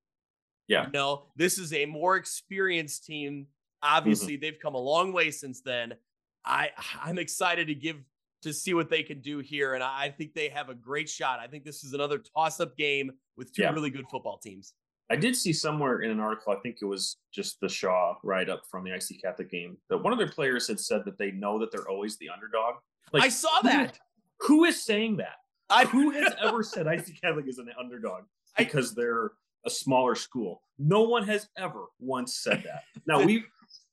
Yeah. You know, this is a more experienced team. Obviously, they've come a long way since then. I I'm excited to give to see what they can do here. And I I think they have a great shot. I think this is another toss-up game with two Yeah. really good football teams. I did see somewhere in an article, I think it was just the Shaw write up from the IC Catholic game, that one of their players had said that they know that they're always the underdog. I saw who- that. Who is saying that? I Who has ever said IC Catholic is an underdog I- because they're a smaller school? No one has ever once said that. Now we've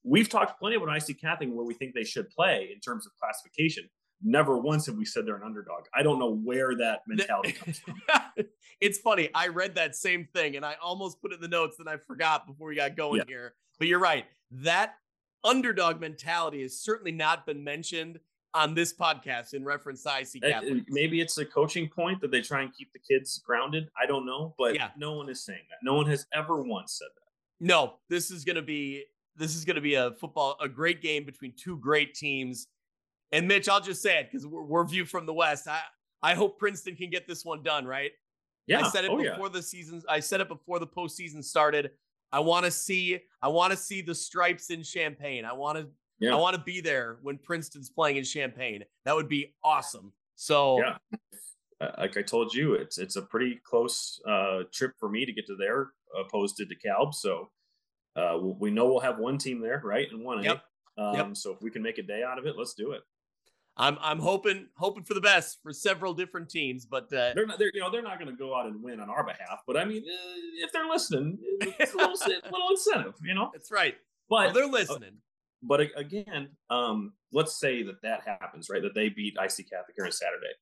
we've talked plenty about IC Catholic where we think they should play in terms of classification. Never once have we said they're an underdog. I don't know where that mentality comes from. it's funny. I read that same thing and I almost put it in the notes and I forgot before we got going Yeah. here. But you're right. That underdog mentality has certainly not been mentioned on this podcast in reference to IC Uh, Catholic. Maybe it's a coaching point that they try and keep the kids grounded. I don't know, but Yeah. no one is saying that. No one has ever once said that. No, this is gonna be this is gonna be a football, a great game between two great teams. And Mitch, I'll just say it because we're, we're viewed from the West. I I hope Princeton can get this one done, right? Yeah. I said it oh, yeah. before the season. I said it before the postseason started. I want to see. I want to see the stripes in Champaign. I want to. Yeah. I want to be there when Princeton's playing in Champaign. That would be awesome. So Yeah. Uh, like I told you, it's it's a pretty close uh, trip for me to get to there, opposed to DeKalb. So uh, we- we know we'll have one team there, right, and one. Yep. Um, Yep. So if we can make a day out of it, let's do it. I'm I'm hoping hoping for the best for several different teams. But uh, They're not, they're, you know, they're not going to go out and win on our behalf, but I mean, uh, if they're listening, it's a little, little incentive, you know. that's right. But Well, they're listening. but again, um, let's say that that happens, right? That they beat IC Catholic here on Saturday.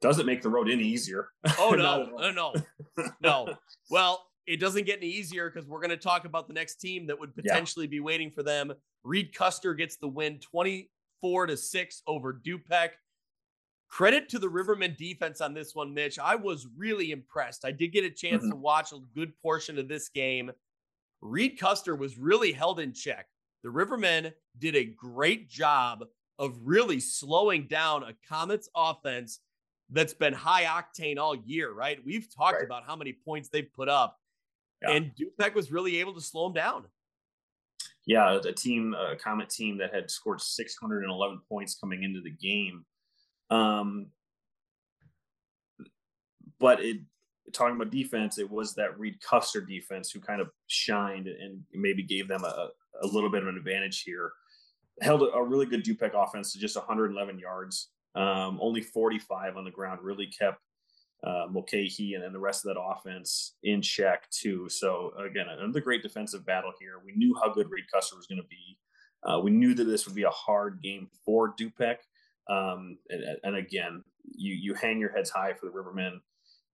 Doesn't make the road any easier. Oh no, no, no, no. Well, it doesn't get any easier because we're going to talk about the next team that would Yeah. potentially be waiting for them. Reed Custer gets the win 24 to 6 over Du-Pec. Credit to the Rivermen defense on this one, Mitch. I was really impressed. I did get a chance Mhm. to watch a good portion of this game. Reed Custer was really held in check. The Rivermen did a great job of really slowing down a Comets offense that's been high octane all year, right? We've talked Right. about how many points they've put up, Yeah. and Du-Pec was really able to slow them down. Yeah, a team, a Comet team that had scored 611 points coming into the game. Um, but it talking about defense, it was that Reed Custer defense who kind of shined and maybe gave them a, a little bit of an advantage here. Held a, really good Du-Pec offense to just 111 yards, um, only 45 on the ground. Really kept uh, Mulcahy and then the rest of that offense in check too. So again, another great defensive battle here. We knew how good Reed Custer was going to be. Uh, we knew that this would be a hard game for Du-Pec. Um, and, and again, you you hang your heads high for the Rivermen.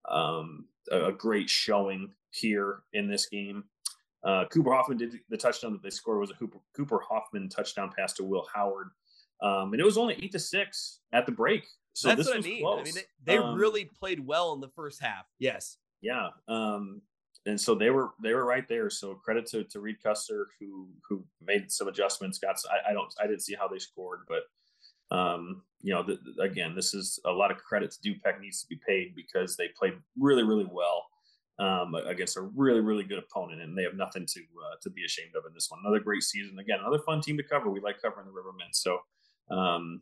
Um, a, a, great showing here in this game. Uh, Cooper Hoffman did the touchdown that they scored was a Cooper, Cooper Hoffman touchdown pass to Will Howard, um, and it was only eight to six at the break. So That's what I mean. Close. I mean, they, they um, really played well in the first half. Yes. Yeah. Um, and so they were they were right there. So credit to, to Reed Custer who who made some adjustments. Got I, I don't I didn't see how they scored, but um, you know the, again this is a lot of credit to Du-Pec needs to be paid because they played really really well um, against a really really good opponent and they have nothing to uh, to be ashamed of in this one. Another great season again, another fun team to cover. We like covering the Rivermen. So, um,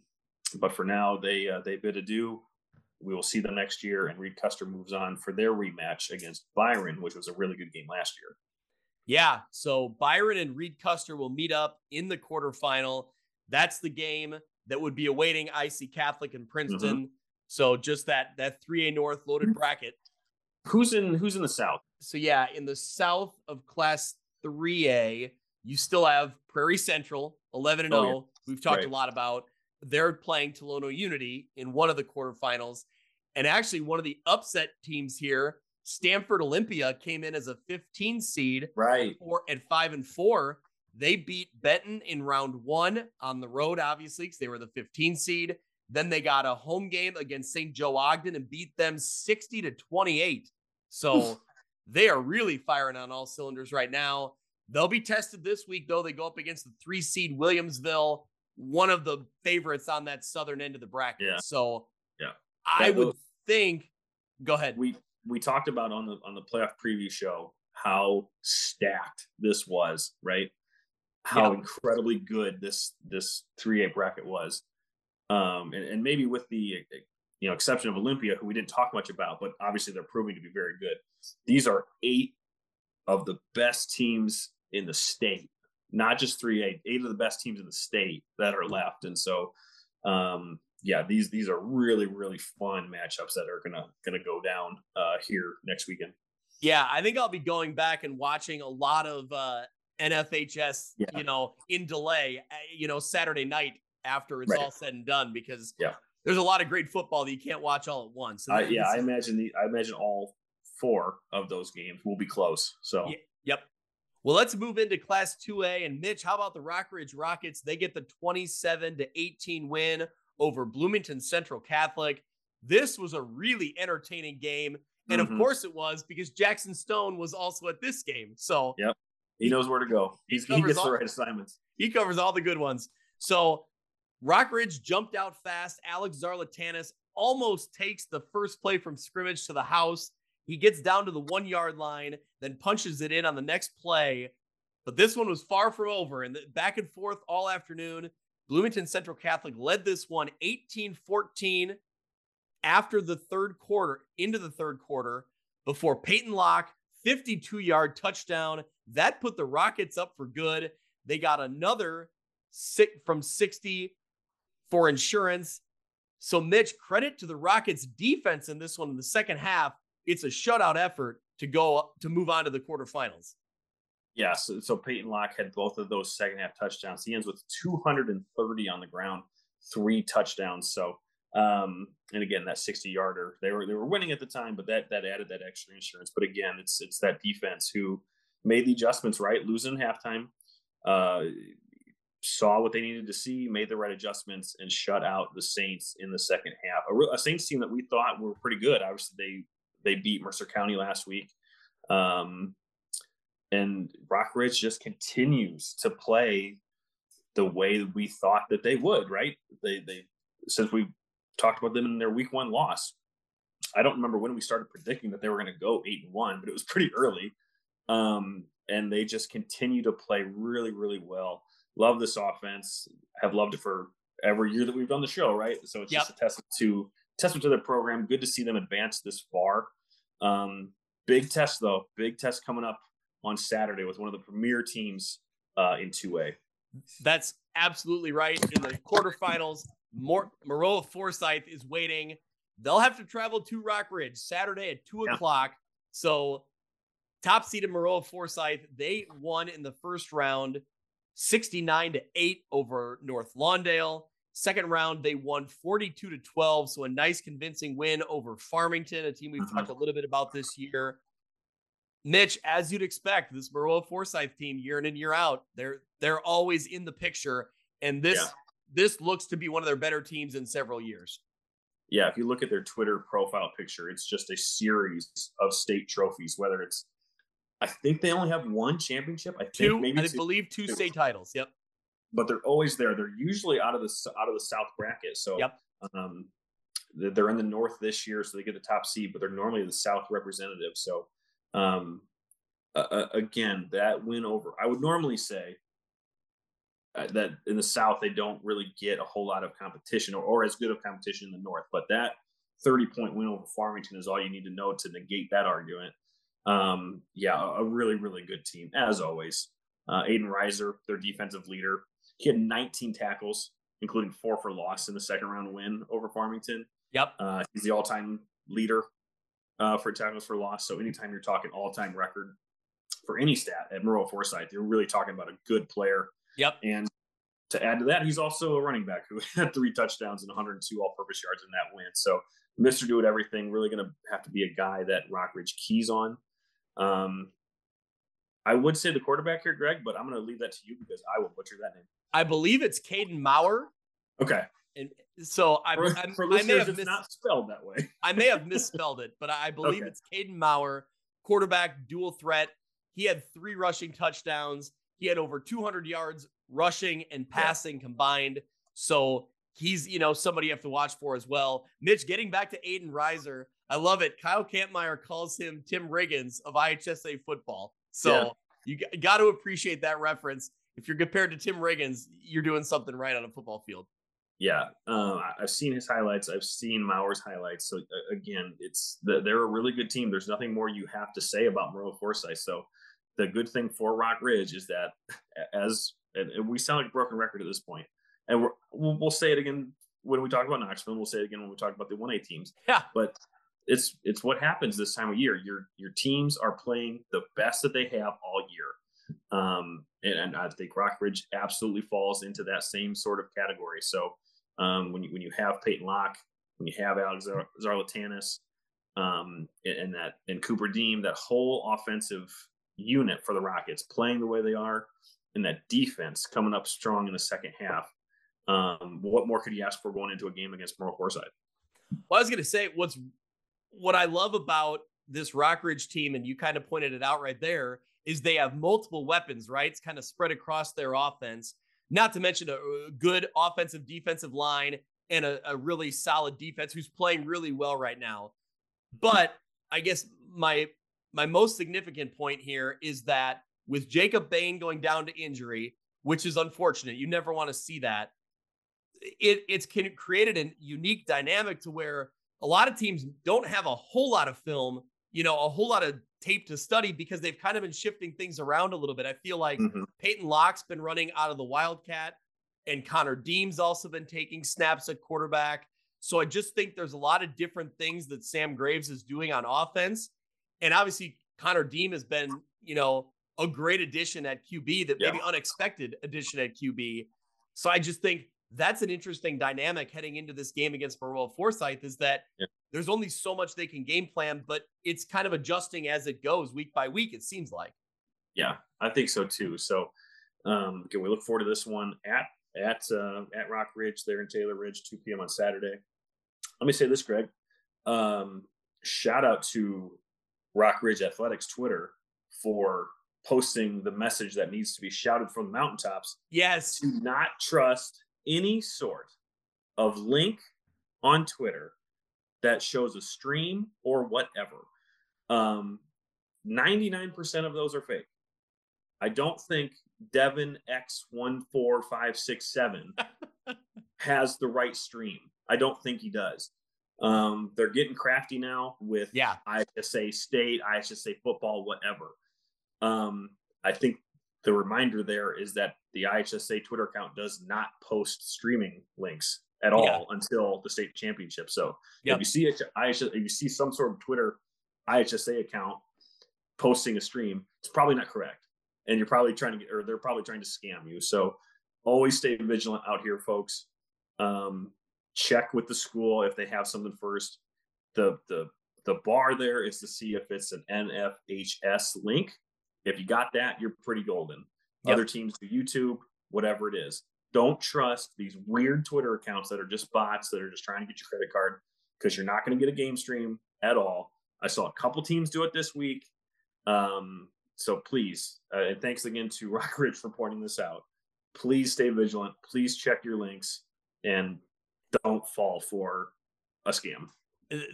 but for now they uh, they bid adieu. We will see them next year, and Reed Custer moves on for their rematch against Byron, which was a really good game last year. Yeah. So Byron and Reed Custer will meet up in the quarterfinal. That's the game that would be awaiting IC Catholic and Princeton. Mm-hmm. So just that that 3A North loaded mm-hmm. bracket. Who's in who's in the south? So yeah, in the south of class 3A, you still have Prairie Central, 11 and 0. Oh, yeah. We've talked right. a lot about. They're playing Tolono Unity in one of the quarterfinals. And actually, one of the upset teams here, Stanford Olympia, came in as a 15 seed, right? Or at five and four. They beat Benton in round one on the road, obviously, because they were the 15 seed. Then they got a home game against St. Joe Ogden and beat them 60 to 28. So they are really firing on all cylinders right now. They'll be tested this week, though. They go up against the three seed Williamsville, one of the favorites on that southern end of the bracket. Yeah. So yeah, I would think. Go ahead. We we talked about on the on the playoff preview show how stacked this was, right? How yeah. incredibly good this this three A bracket was, um, and, and maybe with the you know exception of Olympia, who we didn't talk much about, but obviously they're proving to be very good. These are eight of the best teams in the state, not just three A, eight of the best teams in the state that are left, and so um, yeah, these these are really really fun matchups that are gonna gonna go down uh, here next weekend. Yeah, I think I'll be going back and watching a lot of uh, NFHS, yeah. you know, in delay, uh, you know, Saturday night after it's right. all said and done because yeah, there's a lot of great football that you can't watch all at once. Yeah, I imagine the I imagine all four of those games will be close. So yeah, yep. Well, let's move into Class 2A. And Mitch, how about the Rockridge Rockets? They get the 27 to 18 win over Bloomington Central Catholic. This was a really entertaining game. And mm-hmm. of course it was because Jackson Stone was also at this game. So, yep. He knows where to go. He's, he, he gets all, the right assignments. He covers all the good ones. So, Rockridge jumped out fast. Alex Zarlatanis almost takes the first play from scrimmage to the house. He gets down to the one yard line, then punches it in on the next play. But this one was far from over and back and forth all afternoon. Bloomington Central Catholic led this one 18 14 after the third quarter, into the third quarter, before Peyton Locke, 52 yard touchdown. That put the Rockets up for good. They got another six from 60 for insurance. So, Mitch, credit to the Rockets defense in this one in the second half. It's a shutout effort to go to move on to the quarterfinals. Yeah, so, so Peyton Locke had both of those second half touchdowns. He ends with 230 on the ground, three touchdowns. So, um, and again, that 60 yarder, they were they were winning at the time, but that that added that extra insurance. But again, it's it's that defense who made the adjustments right, losing halftime, uh, saw what they needed to see, made the right adjustments, and shut out the Saints in the second half. A, a Saints team that we thought were pretty good. Obviously, they they beat Mercer County last week. Um, and Rockridge just continues to play the way we thought that they would, right? They they since we talked about them in their week one loss. I don't remember when we started predicting that they were going to go eight and one, but it was pretty early. Um, and they just continue to play really, really well. Love this offense. Have loved it for every year that we've done the show, right? So it's yep. just a testament to testament to the program. Good to see them advance this far. Um, big test though, big test coming up on Saturday with one of the premier teams uh, in 2A. That's absolutely right. In the quarterfinals, Mor- Maroa Forsyth is waiting. They'll have to travel to Rock Ridge Saturday at two yeah. o'clock. So, top seed of Maroa Forsyth, they won in the first round 69 to 8 over North Lawndale. Second round, they won 42 to 12. So a nice convincing win over Farmington, a team we've Mhm. talked a little bit about this year. Mitch, as you'd expect, this Maroa Forsyth team year in and year out, they're they're always in the picture. And this Yeah. this looks to be one of their better teams in several years. Yeah, if you look at their Twitter profile picture, it's just a series of state trophies. Whether it's, I think they only have one championship. I think Two, maybe I believe two two. state titles. Yep. But they're always there. They're usually out of the out of the South bracket. So Yep. um, they're in the North this year, so they get the top seed. But they're normally the South representative. So um, uh, again, that win over, I would normally say uh, that in the South they don't really get a whole lot of competition or, or as good of competition in the North. But that 30 point win over Farmington is all you need to know to negate that argument. Um, yeah, a, a really, really good team, as always. Uh, Aiden Reiser, their defensive leader, he had 19 tackles, including four for loss in the second round win over Farmington. Yep. Uh, he's the all time leader uh, for tackles for loss. So anytime you're talking all time record for any stat at Maroa Forsyth, you're really talking about a good player. Yep. And to add to that, he's also a running back who had three touchdowns and 102 all purpose yards in that win. So Mr. Do It Everything, really going to have to be a guy that Rockridge keys on. Um, I would say the quarterback here, Greg, but I'm going to leave that to you because I will butcher that name. I believe it's Caden Maurer. Okay. And so I, For, I'm- for I may have mis- not spelled that way. I may have misspelled it, but I believe Okay. it's Caden Maurer, quarterback, dual threat. He had three rushing touchdowns. He had over 200 yards rushing and passing combined. So he's, you know, somebody you have to watch for as well. Mitch, getting back to Aiden Reiser, I love it. Kyle Kampmeyer calls him Tim Riggins of IHSA football. So you g- got to appreciate that reference. If you're compared to Tim Riggins, you're doing something right on a football field. Yeah, um, I've seen his highlights. I've seen Maurer's highlights. So uh, again, it's they're a really good team. There's nothing more you have to say about Maroa Forsyth. So the good thing for Rock Ridge is that as and we sound like a broken record at this point, and we're, we'll, we'll say it again when we talk about Knoxville. We'll say it again when we talk about the one A teams. Yeah. but it's it's what happens this time of year. Your your teams are playing the best that they have all year, um, and, and I think Rockridge absolutely falls into that same sort of category. So um, when you when you have Peyton Locke, when you have Alex Zar- Zarlatanis, um, and, that and Cooper Deem, that whole offensive unit for the Rockets playing the way they are, and that defense coming up strong in the second half. Um, what more could you ask for going into a game against Maroa Forsyth? Well, I was going to say what's what I love about this Rockridge team, and you kind of pointed it out right there, is they have multiple weapons, right? It's kind of spread across their offense. Not to mention a good offensive defensive line and a, a really solid defense who's playing really well right now. But I guess my my most significant point here is that with Jacob Bain going down to injury, which is unfortunate, you never want to see that. It it's created a unique dynamic to where a lot of teams don't have a whole lot of film, you know, a whole lot of tape to study because they've kind of been shifting things around a little bit. I feel like Mhm. Peyton Locke's been running out of the Wildcat, and Connor Deem's also been taking snaps at quarterback. So I just think there's a lot of different things that Sam Graves is doing on offense. And obviously, Connor Deem has been, you know, a great addition at QB that maybe unexpected addition at QB. So I just think that's an interesting dynamic heading into this game against Maroa Forsyth is that Yeah. there's only so much they can game plan, but it's kind of adjusting as it goes week by week, it seems like. Yeah, I think so too. So, um, again, we look forward to this one at at uh, at Rock Ridge there in Taylor Ridge, 2 p.m. on Saturday. Let me say this, Greg. Um, shout out to Rock Ridge Athletics Twitter for posting the message that needs to be shouted from the mountaintops Yes. to not trust any sort of link on Twitter that shows a stream or whatever. Um, 99% of those are fake. I don't think Devin X14567 has the right stream. I don't think he does. Um, they're getting crafty now with Yeah. IHSA state, IHSA football, whatever. Um, I think the reminder there is that the IHSA Twitter account does not post streaming links at all Yeah. until the state championship. So Yep. if you see IHSA, if you see some sort of Twitter IHSA account posting a stream, it's probably not correct, and you're probably trying to get, or they're probably trying to scam you. So always stay vigilant out here, folks. Um, check with the school if they have something first. The the the bar there is to see if it's an NFHS link. If you got that, you're pretty golden. Yep. Other teams do YouTube, whatever it is. Don't trust these weird Twitter accounts that are just bots that are just trying to get your credit card because you're not going to get a game stream at all. I saw a couple teams do it this week. Um, so please, uh, and thanks again to Rockridge for pointing this out. Please stay vigilant. Please check your links and don't fall for a scam.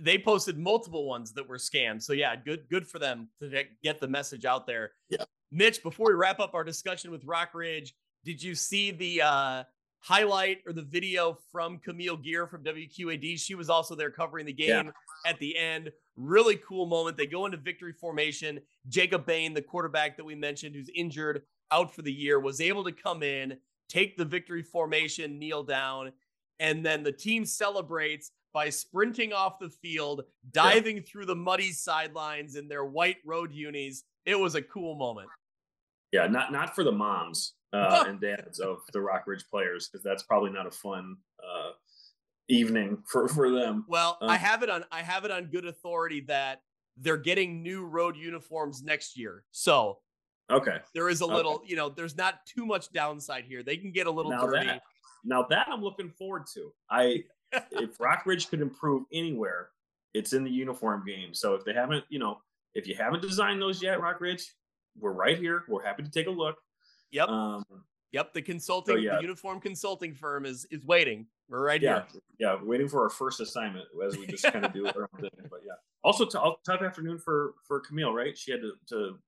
They posted multiple ones that were scams. So yeah, good good for them to get the message out there. Yeah. Mitch, before we wrap up our discussion with Rock Ridge, did you see the uh, highlight or the video from Camille Gear from WQAD? She was also there covering the game yeah. at the end. Really cool moment. They go into victory formation. Jacob Bain, the quarterback that we mentioned, who's injured out for the year, was able to come in, take the victory formation, kneel down, and then the team celebrates by sprinting off the field, diving yeah. through the muddy sidelines in their white road unis. It was a cool moment. Yeah, not not for the moms uh, and dads of the Rockridge players because that's probably not a fun uh, evening for for them. Well, um, I have it on I have it on good authority that they're getting new road uniforms next year. So okay, there is a little, okay. you know, there's not too much downside here. They can get a little now dirty. That, now that I'm looking forward to. I if Rockridge could improve anywhere, it's in the uniform game. So if they haven't, you know, if you haven't designed those yet, Rockridge, we're right here. We're happy to take a look. Yep. Um, yep. The consulting, so yeah. the uniform consulting firm is is waiting. We're right yeah, here. Yeah, waiting for our first assignment as we just kind of do our own thing. But yeah. Also, t- tough afternoon for for Camille, right? She had to, to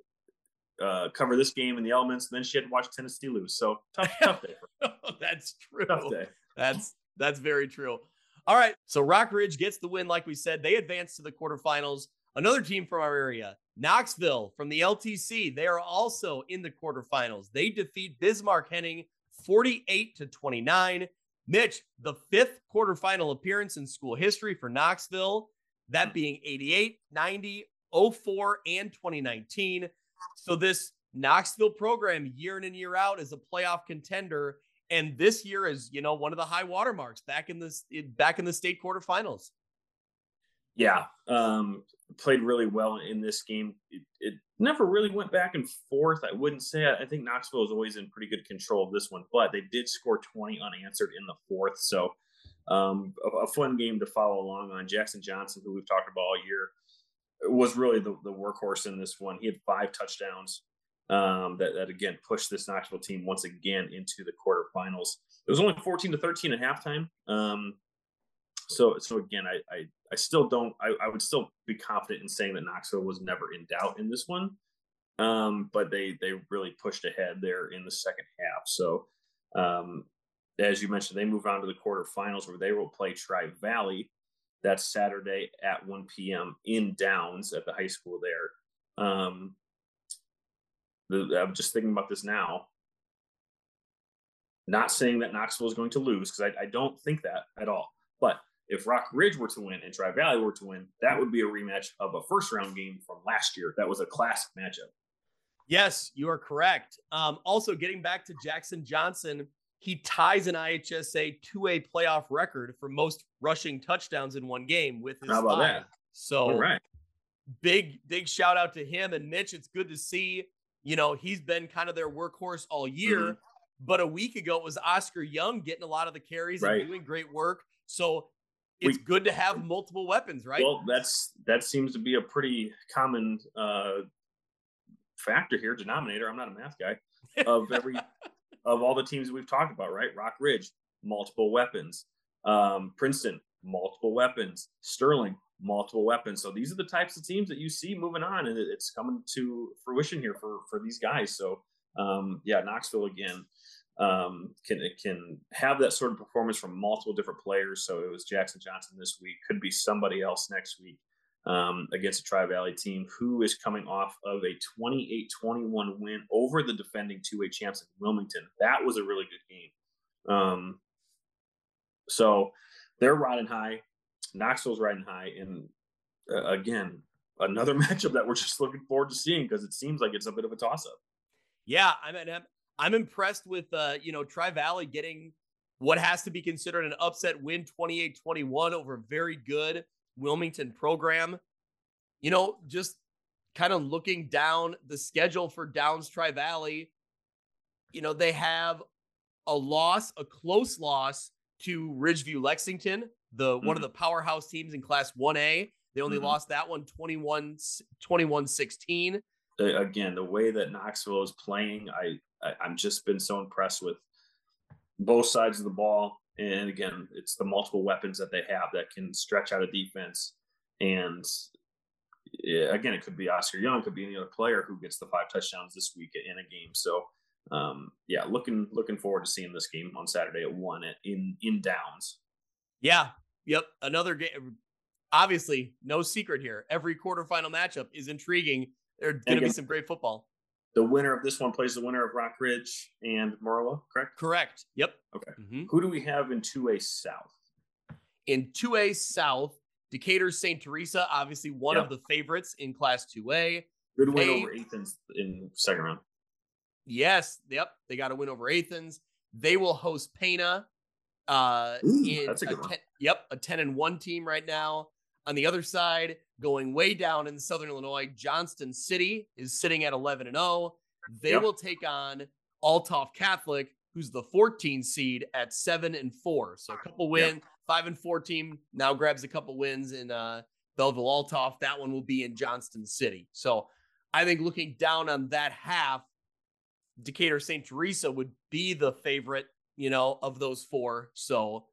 uh, cover this game in the elements, and then she had to watch Tennessee lose. So tough, tough day. that's true. Tough day. That's that's very true. All right. So Rockridge gets the win, like we said. They advance to the quarterfinals. Another team from our area, Knoxville from the LTC, they are also in the quarterfinals. They defeat Bismarck Henning 48 to 29. Mitch, the fifth quarterfinal appearance in school history for Knoxville, that being 88, 90, 04, and 2019. So this Knoxville program year in and year out is a playoff contender and this year is you know one of the high watermarks back in this back in the state quarterfinals. Yeah um played really well in this game. It, it, never really went back and forth i wouldn't say. I think knoxville was always in pretty good control of this one but they did score 20 unanswered in the fourth so um a, a fun game to follow along on. Jackson johnson who we've talked about all year was really the, the workhorse in this one. He had five touchdowns um, that, that again pushed this Knoxville team once again into the quarterfinals. It was only 14 to 13 at halftime. Um, so, so again, I, I, I still don't, I, I, would still be confident in saying that Knoxville was never in doubt in this one. Um, but they, they really pushed ahead there in the second half. So, um, as you mentioned, they move on to the quarterfinals where they will play Tri Valley. That's Saturday at 1 p.m. in Downs at the high school there. Um, I'm just thinking about this now. Not saying that Knoxville is going to lose because I, I, don't think that at all. But if Rock Ridge were to win and Tri Valley were to win, that would be a rematch of a first round game from last year. That was a classic matchup. Yes, you are correct. Um, also, getting back to Jackson Johnson, he ties an IHSA 2A playoff record for most rushing touchdowns in one game with his How about five. That? So, right. big, big shout out to him and Mitch. It's good to see you know, he's been kind of their workhorse all year. Mm-hmm. But a week ago, it was Oscar Young getting a lot of the carries right. and doing great work. So it's we, good to have multiple weapons, right? Well, that's that seems to be a pretty common uh, factor here, denominator. I'm not a math guy. Of every of all the teams we've talked about, right? Rock Ridge, multiple weapons. Um, Princeton, multiple weapons. Sterling, multiple weapons. So these are the types of teams that you see moving on, and it's coming to fruition here for for these guys. So um, yeah, Knoxville again um, can can have that sort of performance from multiple different players. So it was Jackson Johnson this week, could be somebody else next week um, against a Tri Valley team who is coming off of a 28-21 win over the defending 2A champs in Wilmington. That was a really good game. Um, so they're riding high. Knoxville's riding high, and uh, again, another matchup that we're just looking forward to seeing because it seems like it's a bit of a toss up. Yeah, I mean, I'm, I'm impressed with uh, you know Tri Valley getting what has to be considered an upset win 28 21 over a very good Wilmington program. You know, just kind of looking down the schedule for Downs Tri Valley, you know, they have a loss, a close loss to Ridgeview Lexington, the mm-hmm. one of mm-hmm. the powerhouse teams in class 1A. They only mm-hmm. lost that one 21 21 16. Again, the way that Knoxville is playing, I, I I'm just been so impressed with both sides of the ball. And again, it's the multiple weapons that they have that can stretch out a defense. And again, it could be Oscar Young, could be any other player who gets the five touchdowns this week in a game. So, um, yeah, looking looking forward to seeing this game on Saturday at one at, in in Downs. Yeah. Yep. Another game. Obviously, no secret here. Every quarterfinal matchup is intriguing. There's going to be some great football the winner of this one plays the winner of Rock Ridge and Maroa, correct? Correct. Yep. Okay. Mm-hmm. Who do we have in 2A South? In 2A South, Decatur St. Teresa, obviously one yep. of the favorites in Class 2A. Good win they, over Athens in second round. Yes. Yep. They got a win over Athens. They will host Pana. Uh, Ooh, in that's a good a ten, one. Yep. A 10 and 1 team right now. On the other side, going way down in Southern Illinois, Johnston City is sitting at 11 and 0. They yep. will take on Althoff Catholic, who's the 14 seed at 7 and 4. So a couple win, yep. 5 and 4 team now grabs a couple wins in uh, Belleville Althoff. That one will be in Johnston City. So I think looking down on that half, Decatur St. Teresa would be the favorite, you know, of those four. So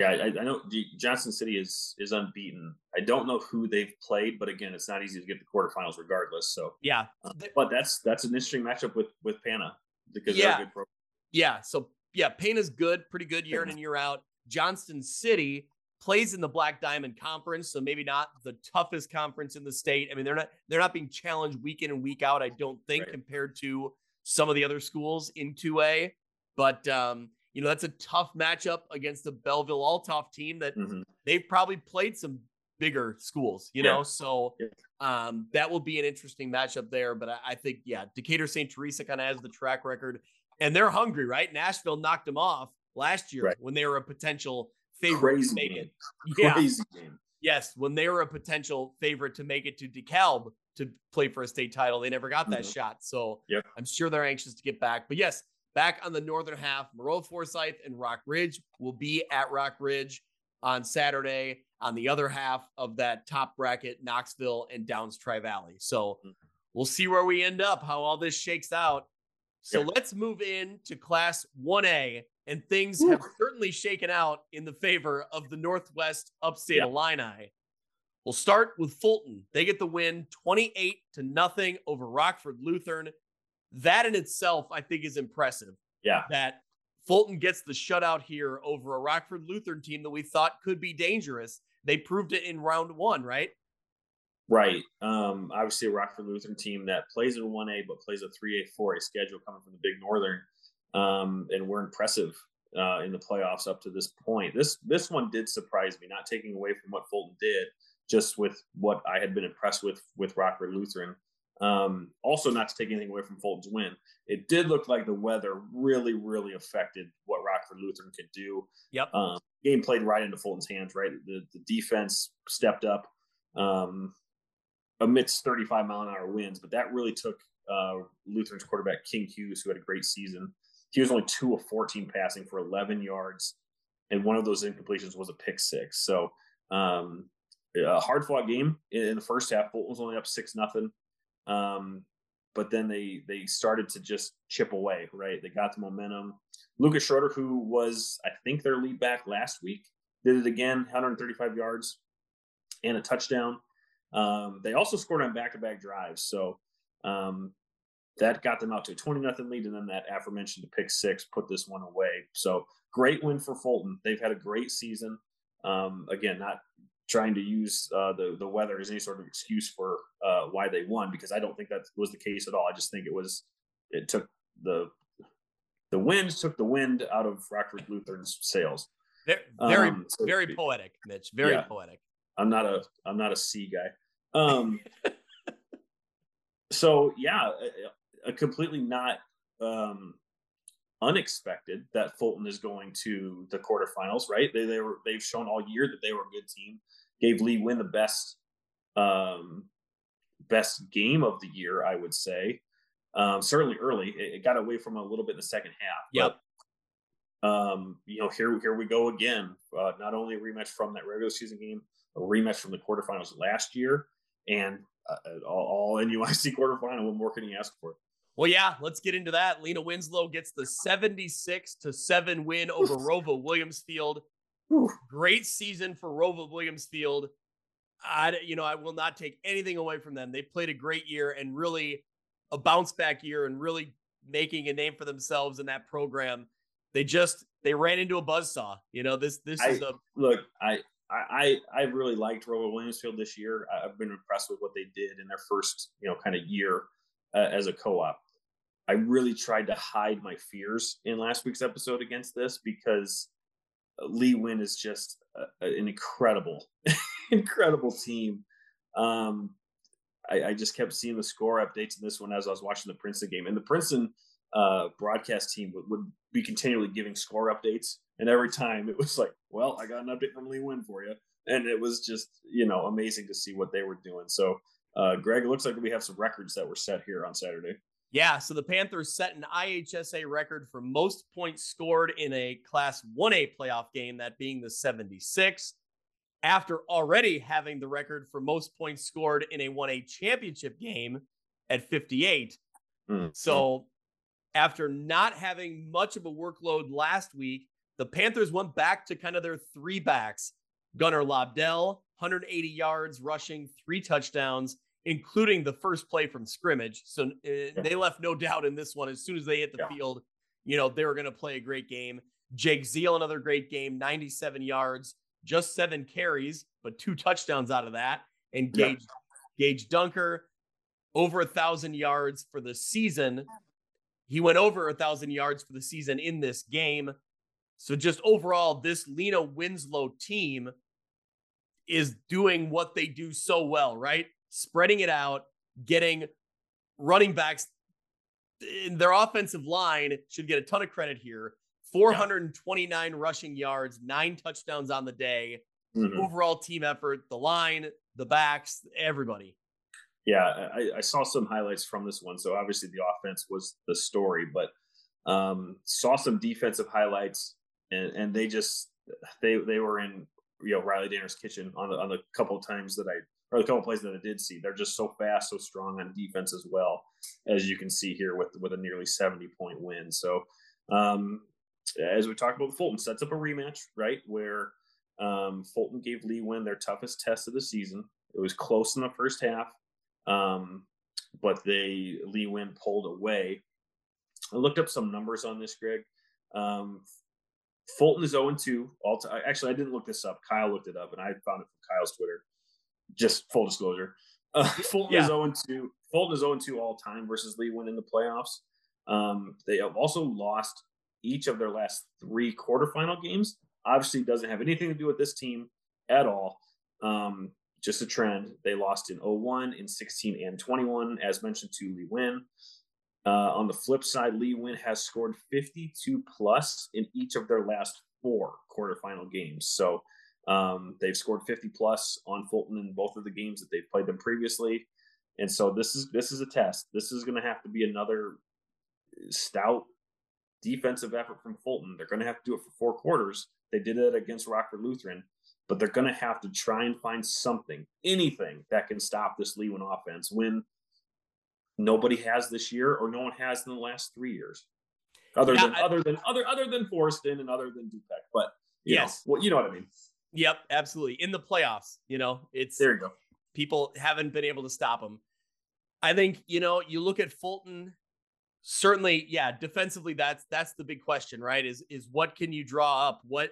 yeah, I, I know Johnston City is is unbeaten. I don't know who they've played, but again, it's not easy to get the quarterfinals regardless. So yeah, uh, but that's that's an interesting matchup with with Pana because yeah. they're a good program. Yeah, so yeah, Pana's good, pretty good year in and year out. Johnston City plays in the Black Diamond Conference, so maybe not the toughest conference in the state. I mean, they're not they're not being challenged week in and week out. I don't think right. compared to some of the other schools in 2A, but um, you know, that's a tough matchup against the Belleville Althoff team that mm-hmm. they've probably played some bigger schools, you yeah. know. So yeah. um, that will be an interesting matchup there. But I, I think, yeah, Decatur St. Teresa kind of has the track record and they're hungry, right? Nashville knocked them off last year right. when they were a potential favorite Crazy to make game. it. Yeah. Crazy game. Yes, when they were a potential favorite to make it to DeKalb to play for a state title, they never got that mm-hmm. shot. So yep. I'm sure they're anxious to get back. But yes, back on the northern half. Maroa Forsyth and Rock Ridge will be at Rock Ridge on Saturday on the other half of that top bracket, Knoxville and Downs Tri Valley. So mm-hmm. we'll see where we end up, how all this shakes out. So yep. let's move into Class 1A. And things have certainly shaken out in the favor of the Northwest Upstate yep. Illini. We'll start with Fulton. They get the win 28 to nothing over Rockford Lutheran that in itself, I think, is impressive. Yeah. That Fulton gets the shutout here over a Rockford Lutheran team that we thought could be dangerous. They proved it in round one, right? Right. Um, obviously, a Rockford Lutheran team that plays in 1A but plays a 3A, 4A schedule coming from the Big Northern. Um, and we're impressive uh, in the playoffs up to this point. This this one did surprise me, not taking away from what Fulton did, just with what I had been impressed with with Rockford Lutheran. Um, also, not to take anything away from Fulton's win, it did look like the weather really, really affected what Rockford Lutheran could do. Yep. Um, game played right into Fulton's hands. Right, the the defense stepped up um, amidst 35 mile an hour winds, but that really took uh, Lutheran's quarterback King Hughes, who had a great season. He was only two of 14 passing for 11 yards, and one of those incompletions was a pick six. So um, a hard fought game in the first half. Fulton was only up six nothing. Um, but then they they started to just chip away, right? They got the momentum. Lucas Schroeder, who was I think their lead back last week, did it again, 135 yards and a touchdown. Um, they also scored on back-to-back drives, so um, that got them out to a 20 nothing lead, and then that aforementioned pick six put this one away. So great win for Fulton. They've had a great season. Um, again, not trying to use uh, the the weather as any sort of excuse for uh, why they won because I don't think that was the case at all. I just think it was it took the the wind took the wind out of Rockford Lutheran's sails. Very um, so very poetic, Mitch. Very yeah, poetic. I'm not a I'm not a sea guy. Um, so yeah, a, a completely not um, unexpected that Fulton is going to the quarterfinals, right? They, they were they've shown all year that they were a good team. Gave Lee Win the best um, best game of the year, I would say. Um, certainly early, it, it, got away from a little bit in the second half. Yep. But, um, you know, here here we go again. Uh, not only a rematch from that regular season game, a rematch from the quarterfinals last year, and uh, all, all NUIC quarterfinal. What more can you ask for? Well, yeah, let's get into that. Lena Winslow gets the 76 to 7 win over ROWVA Williamsfield. Great season for ROWVA Williamsfield. I, you know, I will not take anything away from them. They played a great year and really a bounce back year and really making a name for themselves in that program. They just they ran into a buzzsaw. You know, this this I, is a look. I I I really liked ROWVA Williamsfield this year. I've been impressed with what they did in their first you know kind of year uh, as a co-op. I really tried to hide my fears in last week's episode against this because Lee Win is just a, an incredible, incredible team. Um, I, I, just kept seeing the score updates in this one as I was watching the Princeton game, and the Princeton uh, broadcast team would, would, be continually giving score updates, and every time it was like, "Well, I got an update from Lee Win for you," and it was just you know amazing to see what they were doing. So, uh, Greg, it looks like we have some records that were set here on Saturday. Yeah, so the Panthers set an IHSA record for most points scored in a Class 1A playoff game, that being the 76, after already having the record for most points scored in a 1A championship game at 58. Mm-hmm. So, after not having much of a workload last week, the Panthers went back to kind of their three backs Gunnar Lobdell, 180 yards rushing, three touchdowns including the first play from scrimmage. So uh, they left no doubt in this one. As soon as they hit the yeah. field, you know, they were going to play a great game. Jake Zeal, another great game, 97 yards, just seven carries, but two touchdowns out of that. And Gage, yeah. Gage Dunker, over a thousand yards for the season. He went over a thousand yards for the season in this game. So just overall, this Lena Winslow team is doing what they do so well, right? Spreading it out, getting running backs. In their offensive line should get a ton of credit here. 429 yeah. rushing yards, nine touchdowns on the day. Mm-hmm. Overall team effort, the line, the backs, everybody. Yeah, I, I, saw some highlights from this one. So obviously the offense was the story, but um, saw some defensive highlights, and, and they just they they were in you know Riley Danner's kitchen on the on the couple of times that I or the couple plays that I did see. They're just so fast, so strong on defense as well, as you can see here with with a nearly 70 point win. So, um, as we talked about, the Fulton sets up a rematch, right? Where um, Fulton gave Lee Win their toughest test of the season. It was close in the first half, um, but they Lee Win pulled away. I looked up some numbers on this, Greg. Um, Fulton is 0 2 all time. Actually, I didn't look this up. Kyle looked it up, and I found it from Kyle's Twitter just full disclosure. Uh, Fulton yeah. is 0 2. Fulton is 0 2 all time versus Lee Win in the playoffs. Um, they have also lost each of their last three quarterfinal games. Obviously, doesn't have anything to do with this team at all. Um, just a trend. They lost in 01, in 16, and 21, as mentioned to Lee Win. Uh, on the flip side, Lee Win has scored 52 plus in each of their last four quarterfinal games. So um, they've scored 50 plus on Fulton in both of the games that they've played them previously. And so this is this is a test. This is going to have to be another stout defensive effort from Fulton. They're going to have to do it for four quarters. They did it against Rockford Lutheran, but they're going to have to try and find something, anything that can stop this Lee Win offense when nobody has this year or no one has in the last three years. Other yeah, than I, other than other other than Forreston and other than Du-Pec. But yes, know, well, you know what I mean. Yep, absolutely. In the playoffs, you know, it's there. You go. People haven't been able to stop them. I think you know you look at Fulton. Certainly, yeah. Defensively, that's that's the big question, right? Is is what can you draw up? What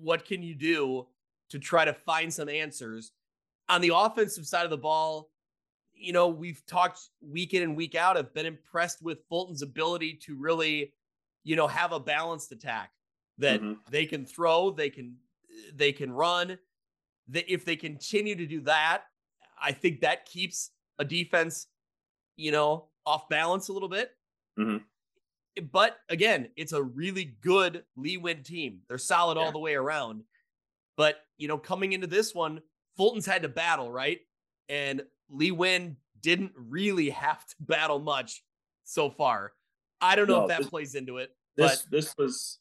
what can you do to try to find some answers on the offensive side of the ball? You know, we've talked week in and week out. Have been impressed with Fulton's ability to really, you know, have a balanced attack that mm-hmm. they can throw, they can they can run. That if they continue to do that, I think that keeps a defense, you know, off balance a little bit. Mm-hmm. but again, it's a really good Lee Win team. They're solid yeah. all the way around. But, you know, coming into this one, Fulton's had to battle, right? And Lee Win didn't really have to battle much so far. I don't know no, if that this, plays into it. This but this was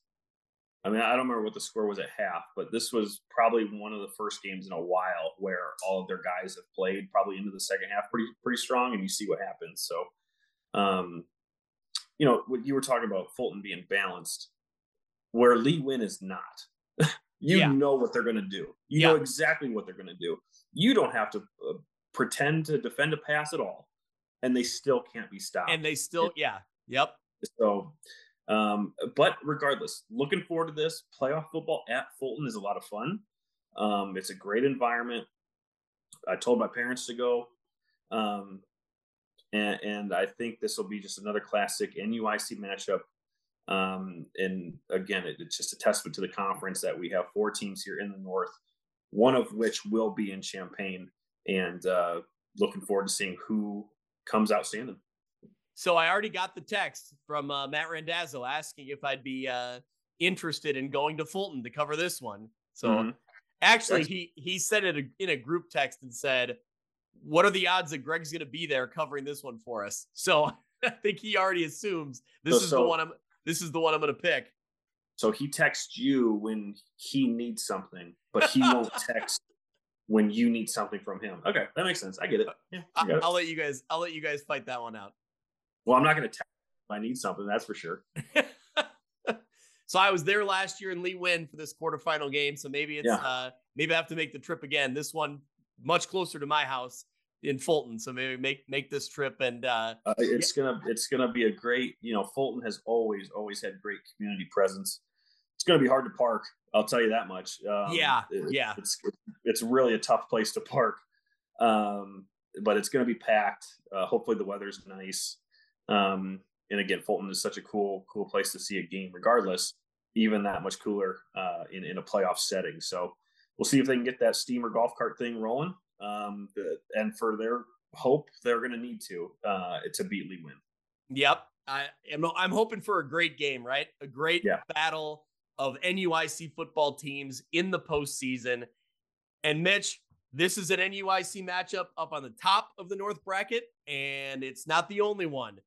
I mean, I don't remember what the score was at half, but this was probably one of the first games in a while where all of their guys have played probably into the second half pretty pretty strong, and you see what happens. So, um, you know, what you were talking about Fulton being balanced, where Lee Win is not. you yeah. know what they're going to do. You yeah. know exactly what they're going to do. You don't have to uh, pretend to defend a pass at all, and they still can't be stopped. And they still, yeah, yep. So um, but regardless, looking forward to this. Playoff football at Fulton is a lot of fun. Um, it's a great environment. I told my parents to go. Um, and, and, I think this will be just another classic NUIC matchup. Um, and again, it, it's just a testament to the conference that we have four teams here in the North, one of which will be in Champaign. And uh, looking forward to seeing who comes out standing. So I already got the text from uh, Matt Randazzo asking if I'd be uh, interested in going to Fulton to cover this one. So mm-hmm. actually, That's- he he said it in a group text and said, "What are the odds that Greg's going to be there covering this one for us?" So I think he already assumes this so, is so, the one I'm. This is the one I'm going to pick. So he texts you when he needs something, but he won't text when you need something from him. Okay, that makes sense. I get it. Yeah, I, will let you guys. I'll let you guys fight that one out. Well, I'm not going to tell if I need something. That's for sure. so I was there last year in Lee Win for this quarterfinal game. So maybe it's yeah. uh, maybe I have to make the trip again. This one much closer to my house in Fulton. So maybe make make this trip and uh, uh, it's yeah. gonna it's gonna be a great. You know, Fulton has always always had great community presence. It's gonna be hard to park. I'll tell you that much. Um, yeah, it, yeah. It's it's really a tough place to park. Um, but it's going to be packed. Uh, hopefully the weather's nice. Um, and again, Fulton is such a cool, cool place to see a game, regardless, even that much cooler uh, in in a playoff setting. So we'll see if they can get that steamer golf cart thing rolling. Um, and for their hope, they're going to need to uh, to beat Lee Win. Yep, I am. I'm hoping for a great game, right? A great yeah. battle of NUIC football teams in the postseason. And Mitch, this is an NUIC matchup up on the top of the North bracket, and it's not the only one.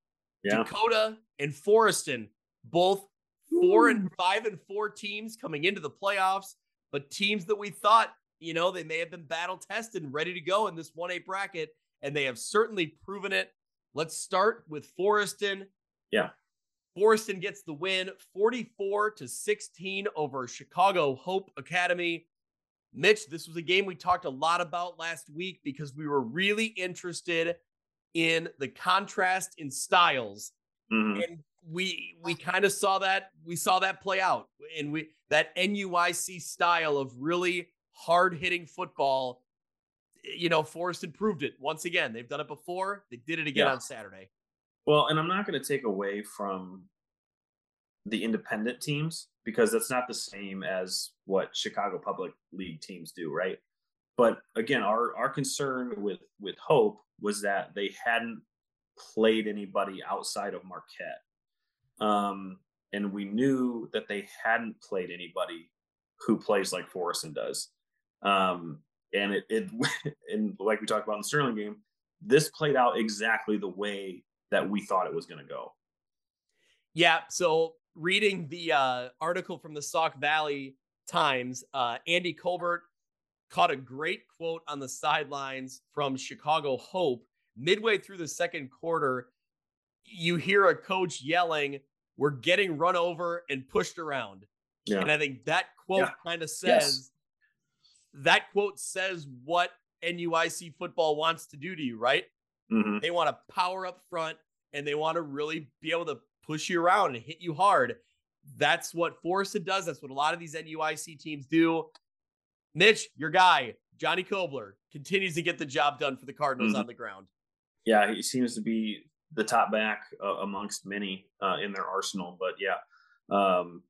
Yeah. Dakota and Forreston, both four and five and four teams coming into the playoffs, but teams that we thought, you know, they may have been battle tested and ready to go in this 1A bracket, and they have certainly proven it. Let's start with Forreston. Yeah. Forreston gets the win 44 to 16 over Chicago Hope Academy. Mitch, this was a game we talked a lot about last week because we were really interested in the contrast in styles. Mm-hmm. And we we kind of saw that we saw that play out and we that NUIC style of really hard hitting football you know Forreston proved it once again they've done it before they did it again yeah. on Saturday well and I'm not going to take away from the independent teams because that's not the same as what Chicago Public League teams do right but again our our concern with with Hope was that they hadn't played anybody outside of Marquette. Um, and we knew that they hadn't played anybody who plays like Forreston does. Um, and it, it and like we talked about in the Sterling game, this played out exactly the way that we thought it was going to go. Yeah. So reading the uh, article from the Sauk Valley Times, uh, Andy Colbert caught a great quote on the sidelines from Chicago Hope midway through the second quarter. You hear a coach yelling, We're getting run over and pushed around. Yeah. And I think that quote yeah. kind of says yes. that quote says what NUIC football wants to do to you, right? Mm-hmm. They want to power up front and they want to really be able to push you around and hit you hard. That's what Forreston does. That's what a lot of these NUIC teams do. Mitch, your guy, Johnny Kobler, continues to get the job done for the Cardinals mm-hmm. on the ground. Yeah, he seems to be the top back uh, amongst many uh, in their arsenal. But yeah, um,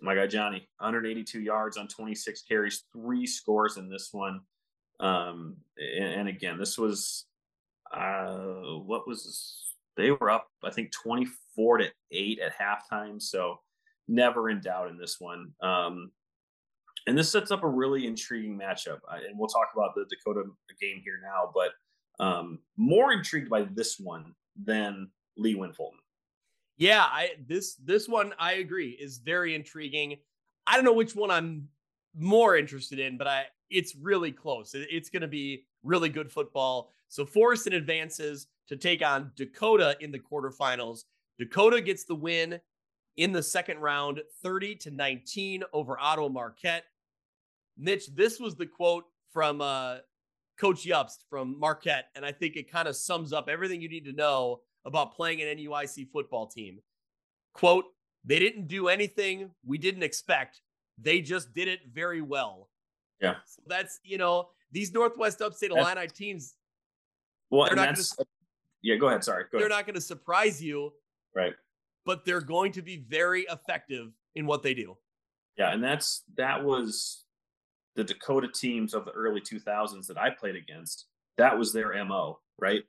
my guy Johnny, 182 yards on 26 carries, three scores in this one. Um, and, and, again, this was uh, what was this? they were up, I think, 24 to 8 at halftime. So never in doubt in this one. Um, and this sets up a really intriguing matchup. And we'll talk about the Dakota game here now, but um, more intrigued by this one than Lee Win Fulton. Yeah, I this this one I agree is very intriguing. I don't know which one I'm more interested in, but I it's really close. It's going to be really good football. So Forreston advances to take on Dakota in the quarterfinals. Dakota gets the win in the second round, 30 to 19 over Ottawa Marquette. Mitch, this was the quote from uh, Coach Jobst from Marquette, and I think it kind of sums up everything you need to know about playing an NUIC football team. Quote, they didn't do anything we didn't expect. They just did it very well. Yeah. So that's, you know, these Northwest Upstate Illini teams. Well, they're not gonna, yeah, go ahead. Sorry. Go they're ahead. not going to surprise you. Right. But they're going to be very effective in what they do. Yeah. And that's, that was the Dakota teams of the early 2000s that I played against. That was their MO, right?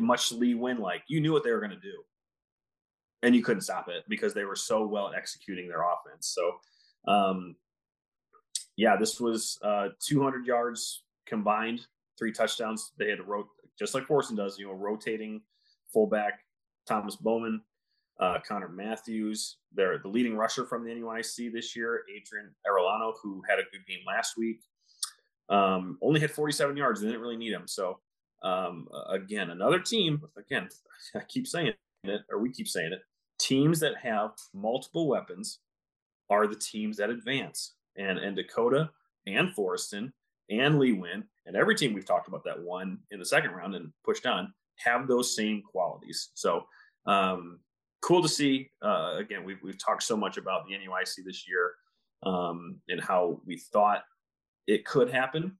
much Lee Win like. You knew what they were going to do, and you couldn't stop it because they were so well at executing their offense. So, um, yeah, this was uh, 200 yards combined, three touchdowns. They had to rotate just like Forreston does, you know, rotating fullback Thomas Bowman, uh, Connor Matthews. They're the leading rusher from the NUIC this year, Adrian Arellano, who had a good game last week. Um, only had 47 yards. They didn't really need him. So um, again, another team, again, I keep saying it, or we keep saying it, teams that have multiple weapons are the teams that advance. And, and Dakota and Forreston and Lee Win and every team we've talked about that won in the second round and pushed on have those same qualities. So um, cool to see. Uh, again, we've, we've talked so much about the NUIC this year um, and how we thought it could happen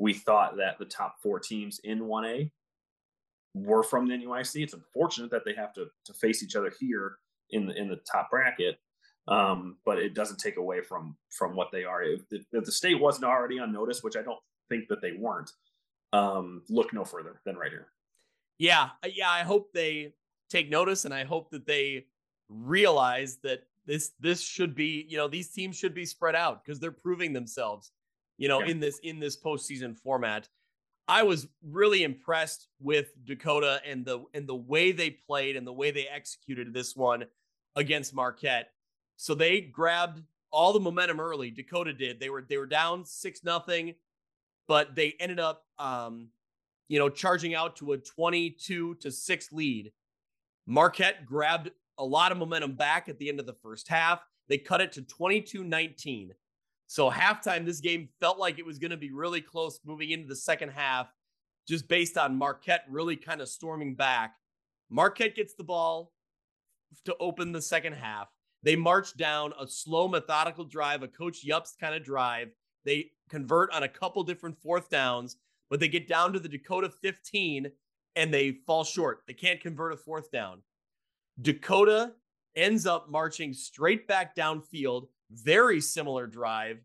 we thought that the top four teams in 1A were from the NUIC. It's unfortunate that they have to, to face each other here in the, in the top bracket, um, but it doesn't take away from from what they are. If the, if the, state wasn't already on notice, which I don't think that they weren't, um, look no further than right here. Yeah, yeah. I hope they take notice, and I hope that they realize that this this should be you know these teams should be spread out because they're proving themselves you know, yeah. in this in this postseason format. I was really impressed with Dakota and the and the way they played and the way they executed this one against Marquette. So they grabbed all the momentum early. Dakota did. They were they were down six nothing, but they ended up um, you know, charging out to a 22 to 6 lead. Marquette grabbed a lot of momentum back at the end of the first half. They cut it to 22 19. So halftime, this game felt like it was going to be really close moving into the second half, just based on Marquette really kind of storming back. Marquette gets the ball to open the second half. They march down a slow, methodical drive, a Coach Jobst kind of drive. They convert on a couple different fourth downs, but they get down to the Dakota 15 and they fall short. They can't convert a fourth down. Dakota ends up marching straight back downfield very similar drive,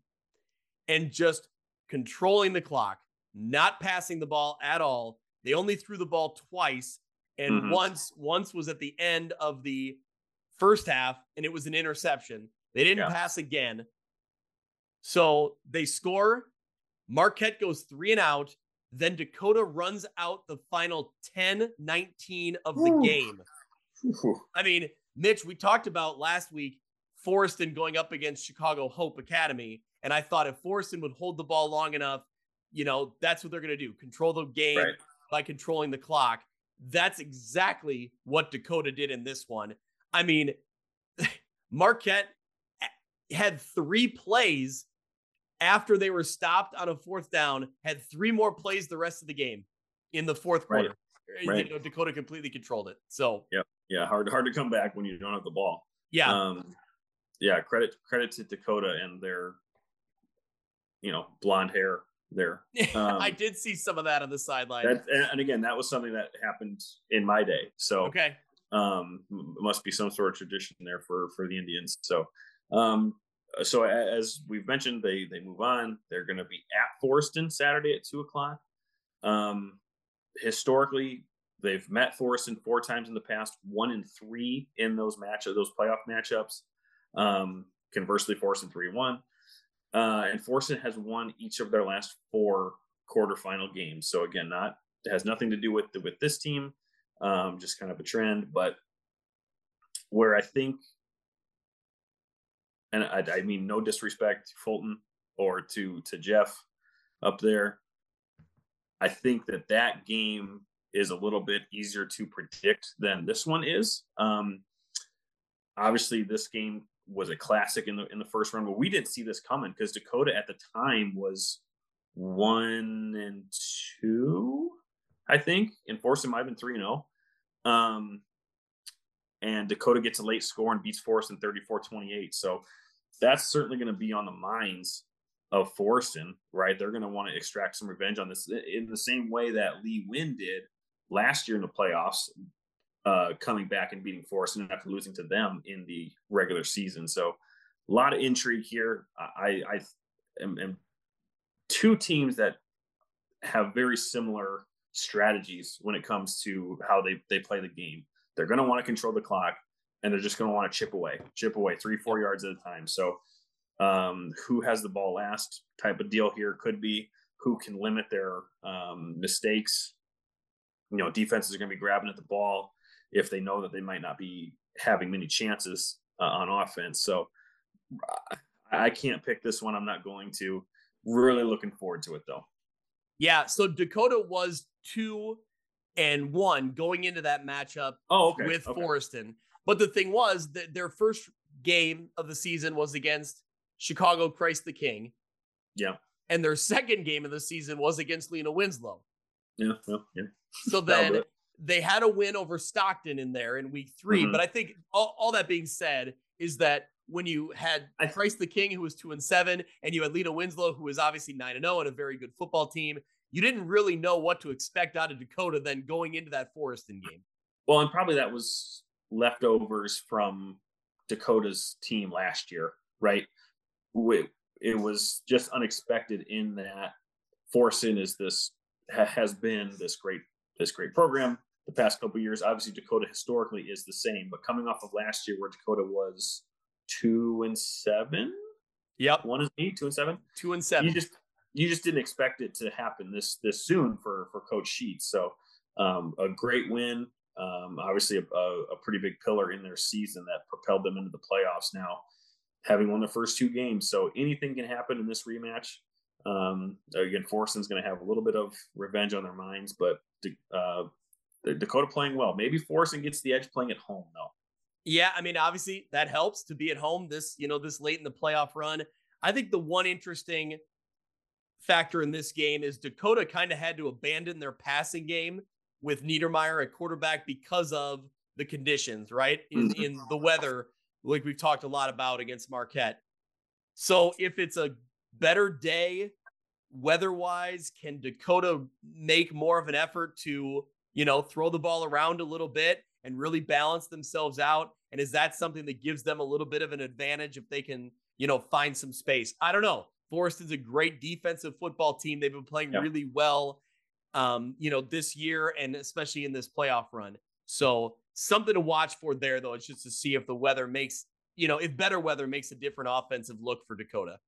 and just controlling the clock, not passing the ball at all. They only threw the ball twice, and mm-hmm. once once was at the end of the first half, and it was an interception. They didn't yeah. pass again. So they score. Marquette goes three and out. Then Dakota runs out the final 10 19 of the Ooh. game. Ooh. I mean, Mitch, we talked about last week Forreston going up against Chicago Hope Academy. And I thought if Forreston would hold the ball long enough, you know, that's what they're going to do control the game right. by controlling the clock. That's exactly what Dakota did in this one. I mean, Marquette eh, had three plays after they were stopped on a fourth down, had three more plays the rest of the game in the fourth quarter. Right. Right. You know, Dakota completely controlled it. So yeah, yeah, hard hard to come back when you don't have the ball. Yeah. Um, yeah, credit credit to Dakota and their, you know, blonde hair there. Um, I did see some of that on the sideline. and again, that was something that happened in my day. So okay, um, must be some sort of tradition there for for the Indians. So, um, so as we've mentioned, they they move on. They're going to be at Forreston Saturday at two o'clock. Um, historically, they've met Forreston four times in the past, one in three in those match those playoff matchups. Um, conversely, Forreston three one, uh, and Forreston has won each of their last four quarterfinal games. So again, not has nothing to do with the, with this team, um, just kind of a trend. But where I think, and I, I mean no disrespect to Fulton or to to Jeff up there, I think that that game is a little bit easier to predict than this one is. Um, obviously, this game was a classic in the in the first round, but we didn't see this coming because Dakota at the time was one and two, I think, and Forreston might have been three and zero. Oh. Um, and Dakota gets a late score and beats Forreston 34-28. So that's certainly going to be on the minds of Forreston, right? They're going to want to extract some revenge on this in the same way that Lee Win did last year in the playoffs, uh, coming back and beating Forreston after losing to them in the regular season. So a lot of intrigue here. I, I am, am two teams that have very similar strategies when it comes to how they, they play the game. They're going to want to control the clock and they're just going to want to chip away, chip away three, four yards at a time. So, um, who has the ball last type of deal here could be who can limit their um, mistakes. You know, defenses are going to be grabbing at the ball if they know that they might not be having many chances uh, on offense. So, I can't pick this one. I'm not going to. Really looking forward to it though. Yeah. So Dakota was two and one going into that matchup oh, okay. with okay. Forreston. But the thing was that their first game of the season was against Chicago Christ the King. Yeah. And their second game of the season was against Lena Winslow. Yeah. Yeah. yeah. So then they had a win over Stockton in there in week 3 mm-hmm. But I think all, all that being said is that when you had Christ the King, who was two and seven, and you had Lena Winslow, who was obviously nine and zero, oh and a very good football team. You didn't really know what to expect out of Dakota then going into that Forreston game. Well, and probably that was leftovers from Dakota's team last year, right? It was just unexpected in that Forreston is this has been this great this great program the past couple years. Obviously, Dakota historically is the same, but coming off of last year where Dakota was two and seven. Yep. One is me, two and seven. Two and seven. You just you just didn't expect it to happen this this soon for for Coach Sheets. So um, a great win. Um, obviously, a, a, a, pretty big pillar in their season that propelled them into the playoffs. Now, having won the first two games, so anything can happen in this rematch. Um, again, Forreston's going to have a little bit of revenge on their minds, but uh, Dakota playing well. Maybe Forreston gets the edge playing at home, though. Yeah, I mean, obviously that helps to be at home this, you know, this late in the playoff run. I think the one interesting factor in this game is Dakota kind of had to abandon their passing game with Niedermeyer at quarterback because of the conditions, right? In mm-hmm. in the weather, like we've talked a lot about against Marquette. So if it's a better day weather-wise, can Dakota make more of an effort to, you know, throw the ball around a little bit and really balance themselves out? And is that something that gives them a little bit of an advantage if they can, you know, find some space? I don't know. Forreston's a great defensive football team. They've been playing yeah. really well, um, you know, this year and especially in this playoff run. So something to watch for there, though, is just to see if the weather makes, you know, if better weather makes a different offensive look for Dakota.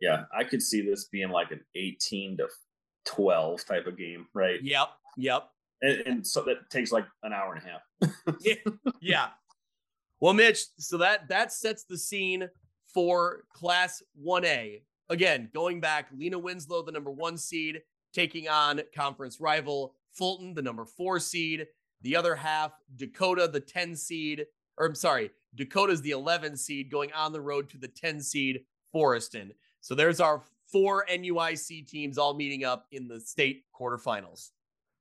Yeah, I could see this being like an 18 to 12 type of game, right? Yep. Yep. And, and so that takes like an hour and a half. yeah. Yeah. Well, Mitch, so that that sets the scene for Class 1A. Again, going back, Lena Winslow, the number one seed, taking on conference rival Fulton, the number four seed. The other half, Dakota, the 10 seed, or I'm sorry, Dakota's the 11 seed going on the road to the 10 seed Forreston. So there's our four NUIC teams all meeting up in the state quarterfinals.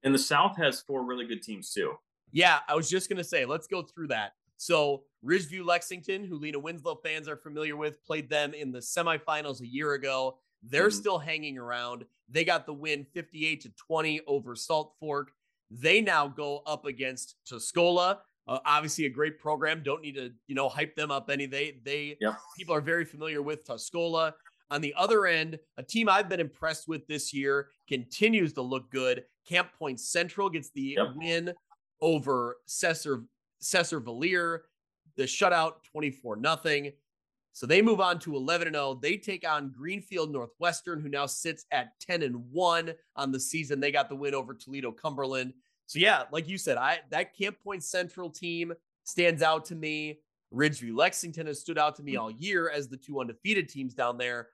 And the South has four really good teams too. Yeah, I was just going to say, let's go through that. So Ridgeview Lexington, who Lena Winslow fans are familiar with, played them in the semifinals a year ago. They're mm-hmm. still hanging around. They got the win 58 to 20 over Salt Fork. They now go up against Tuscola. Uh, obviously, a great program. Don't need to, you know, hype them up any. They, they, yep. people are very familiar with Tuscola. On the other end, a team I've been impressed with this year continues to look good. Camp Point Central gets the yep. win over Cesar Cesar Valier. The shutout 24 nothing. So they move on to 11 and 0. They take on Greenfield Northwestern, who now sits at 10 and 1 on the season. They got the win over Toledo Cumberland. So yeah, like you said, I that Camp Point Central team stands out to me. Ridgeview Lexington has stood out to me all year as the two undefeated teams down there.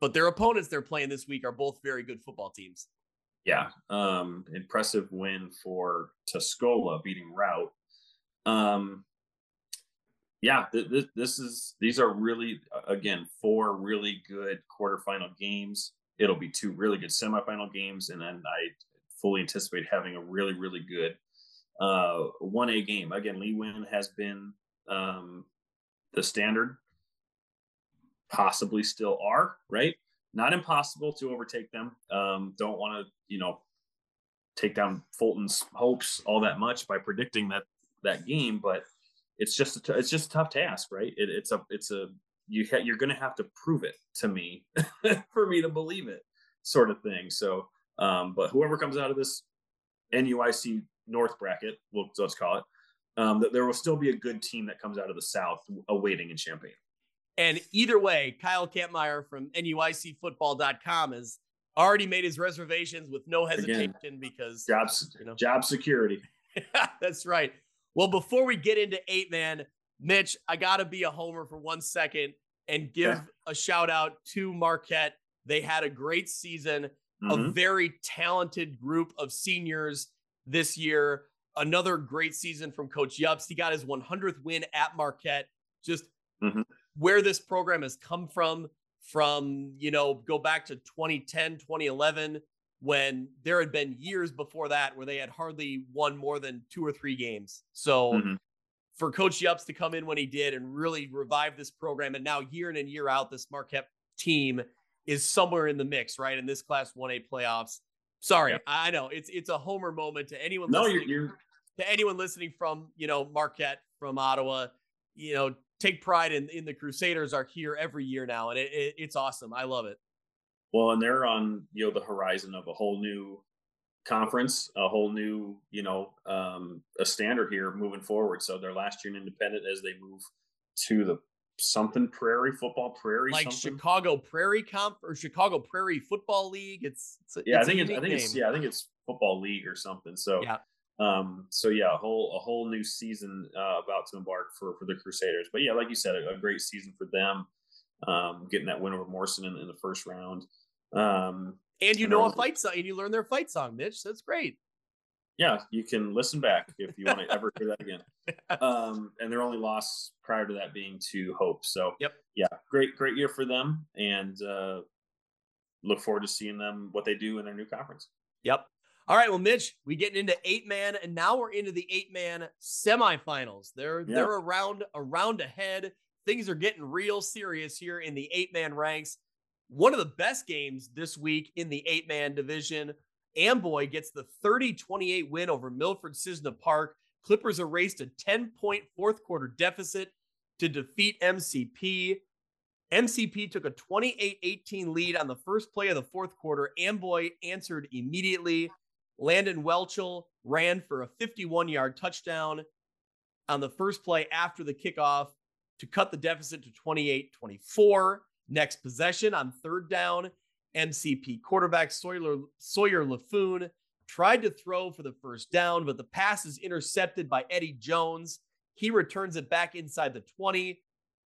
But their opponents they're playing this week are both very good football teams. Yeah, um, impressive win for Tuscola beating Routt. Um, yeah, th- th- this is these are really again four really good quarterfinal games. It'll be two really good semifinal games, and then I fully anticipate having a really really good uh, one A game. Again, Lee Win has been um, the standard, possibly still are right. Not impossible to overtake them. Um, don't want to you know take down Fulton's hopes all that much by predicting that that game, but it's just a t- it's just a tough task, right? It, it's a it's a you ha- you're going to have to prove it to me for me to believe it, sort of thing. So, um, but whoever comes out of this NUIC North bracket, we'll let's call it, um, that there will still be a good team that comes out of the South awaiting in Champaign. And either way, Kyle Kampmeyer from NUICfootball.com has already made his reservations with no hesitation Again, because jobs, you know, job security. that's right. Well, before we get into eight man, Mitch, I got to be a homer for one second and give yeah. a shout out to Marquette. They had a great season, mm-hmm. a very talented group of seniors this year. Another great season from Coach Jobst. He got his 100th win at Marquette. Just mm-hmm. where this program has come from, from, you know, go back to 2010, 2011 when there had been years before that where they had hardly won more than two or three games. So mm-hmm. for Coach Jobst to come in when he did and really revive this program, and now year in and year out, this Marquette team is somewhere in the mix, right? In this Class 1A playoffs. Sorry, yep. I know it's it's a homer moment to anyone. No, you're, you're to anyone listening from you know Marquette from Ottawa. You know, take pride in in the Crusaders are here every year now, and it, it, it's awesome. I love it. Well, and they're on you know the horizon of a whole new conference, a whole new you know um, a standard here moving forward. So their last year in independent as they move to the something Prairie Football Prairie, like something. Chicago Prairie Comp or Chicago Prairie Football League. It's, it's a, yeah, it's I think it's I think name. it's yeah, I think it's Football League or something. So yeah. Um, so yeah, a whole a whole new season uh, about to embark for for the Crusaders. But yeah, like you said, a, a great season for them um, getting that win over Morrison in, in the first round. Um, and you know a fight song, and you learn their fight song, Mitch. That's great. Yeah, you can listen back if you want to ever hear that again. Um, and their only loss prior to that being to Hope. So, yep, yeah, great, great year for them, and uh, look forward to seeing them what they do in their new conference. Yep. All right, well, Mitch, we getting into eight man, and now we're into the eight man semifinals. They're they're around around ahead things are getting real serious here in the eight man ranks. One of the best games this week in the eight man division. Amboy gets the 30 28 win over Milford Cissna Park. Clippers erased a 10 point fourth quarter deficit to defeat MCP. MCP took a 28 18 lead on the first play of the fourth quarter. Amboy answered immediately. Landon Welchel ran for a 51 yard touchdown on the first play after the kickoff to cut the deficit to 28 24. Next possession on third down, MCP quarterback Sawyer, Sawyer LaFoon tried to throw for the first down, but the pass is intercepted by Eddie Jones. He returns it back inside the 20.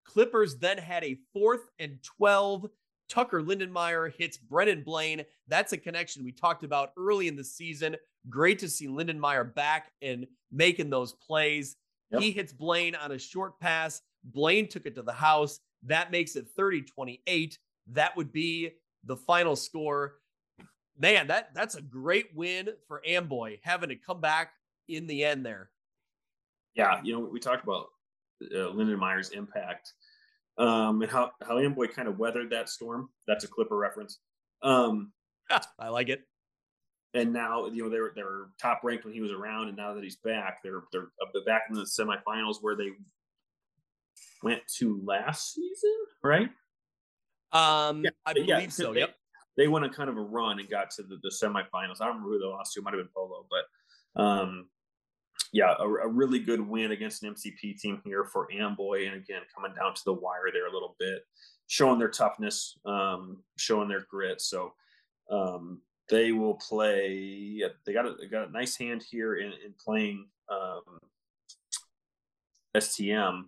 Clippers then had a fourth and 12. Tucker Lindenmeyer hits Brennan Blaine. That's a connection we talked about early in the season. Great to see Lindenmeyer back and making those plays. Yep. He hits Blaine on a short pass. Blaine took it to the house. That makes it 30 28. That would be the final score. Man, that that's a great win for Amboy having to come back in the end there. Yeah, you know, we talked about uh, Lindenmeyer's impact um, and how, how Amboy kind of weathered that storm. That's a Clipper reference. Um, I like it. And now, you know, they're they're top ranked when he was around, and now that he's back, they're they're back in the semifinals where they went to last season, right? Um, yeah, I believe yeah, so. They, yep. They went on kind of a run and got to the, the semifinals. I don't remember who they lost to. It might have been Polo, but um, yeah, a, a, really good win against an MCP team here for Amboy, and again coming down to the wire there a little bit, showing their toughness, um, showing their grit. So um, they will play. They got a they got a nice hand here in, in playing um, STM,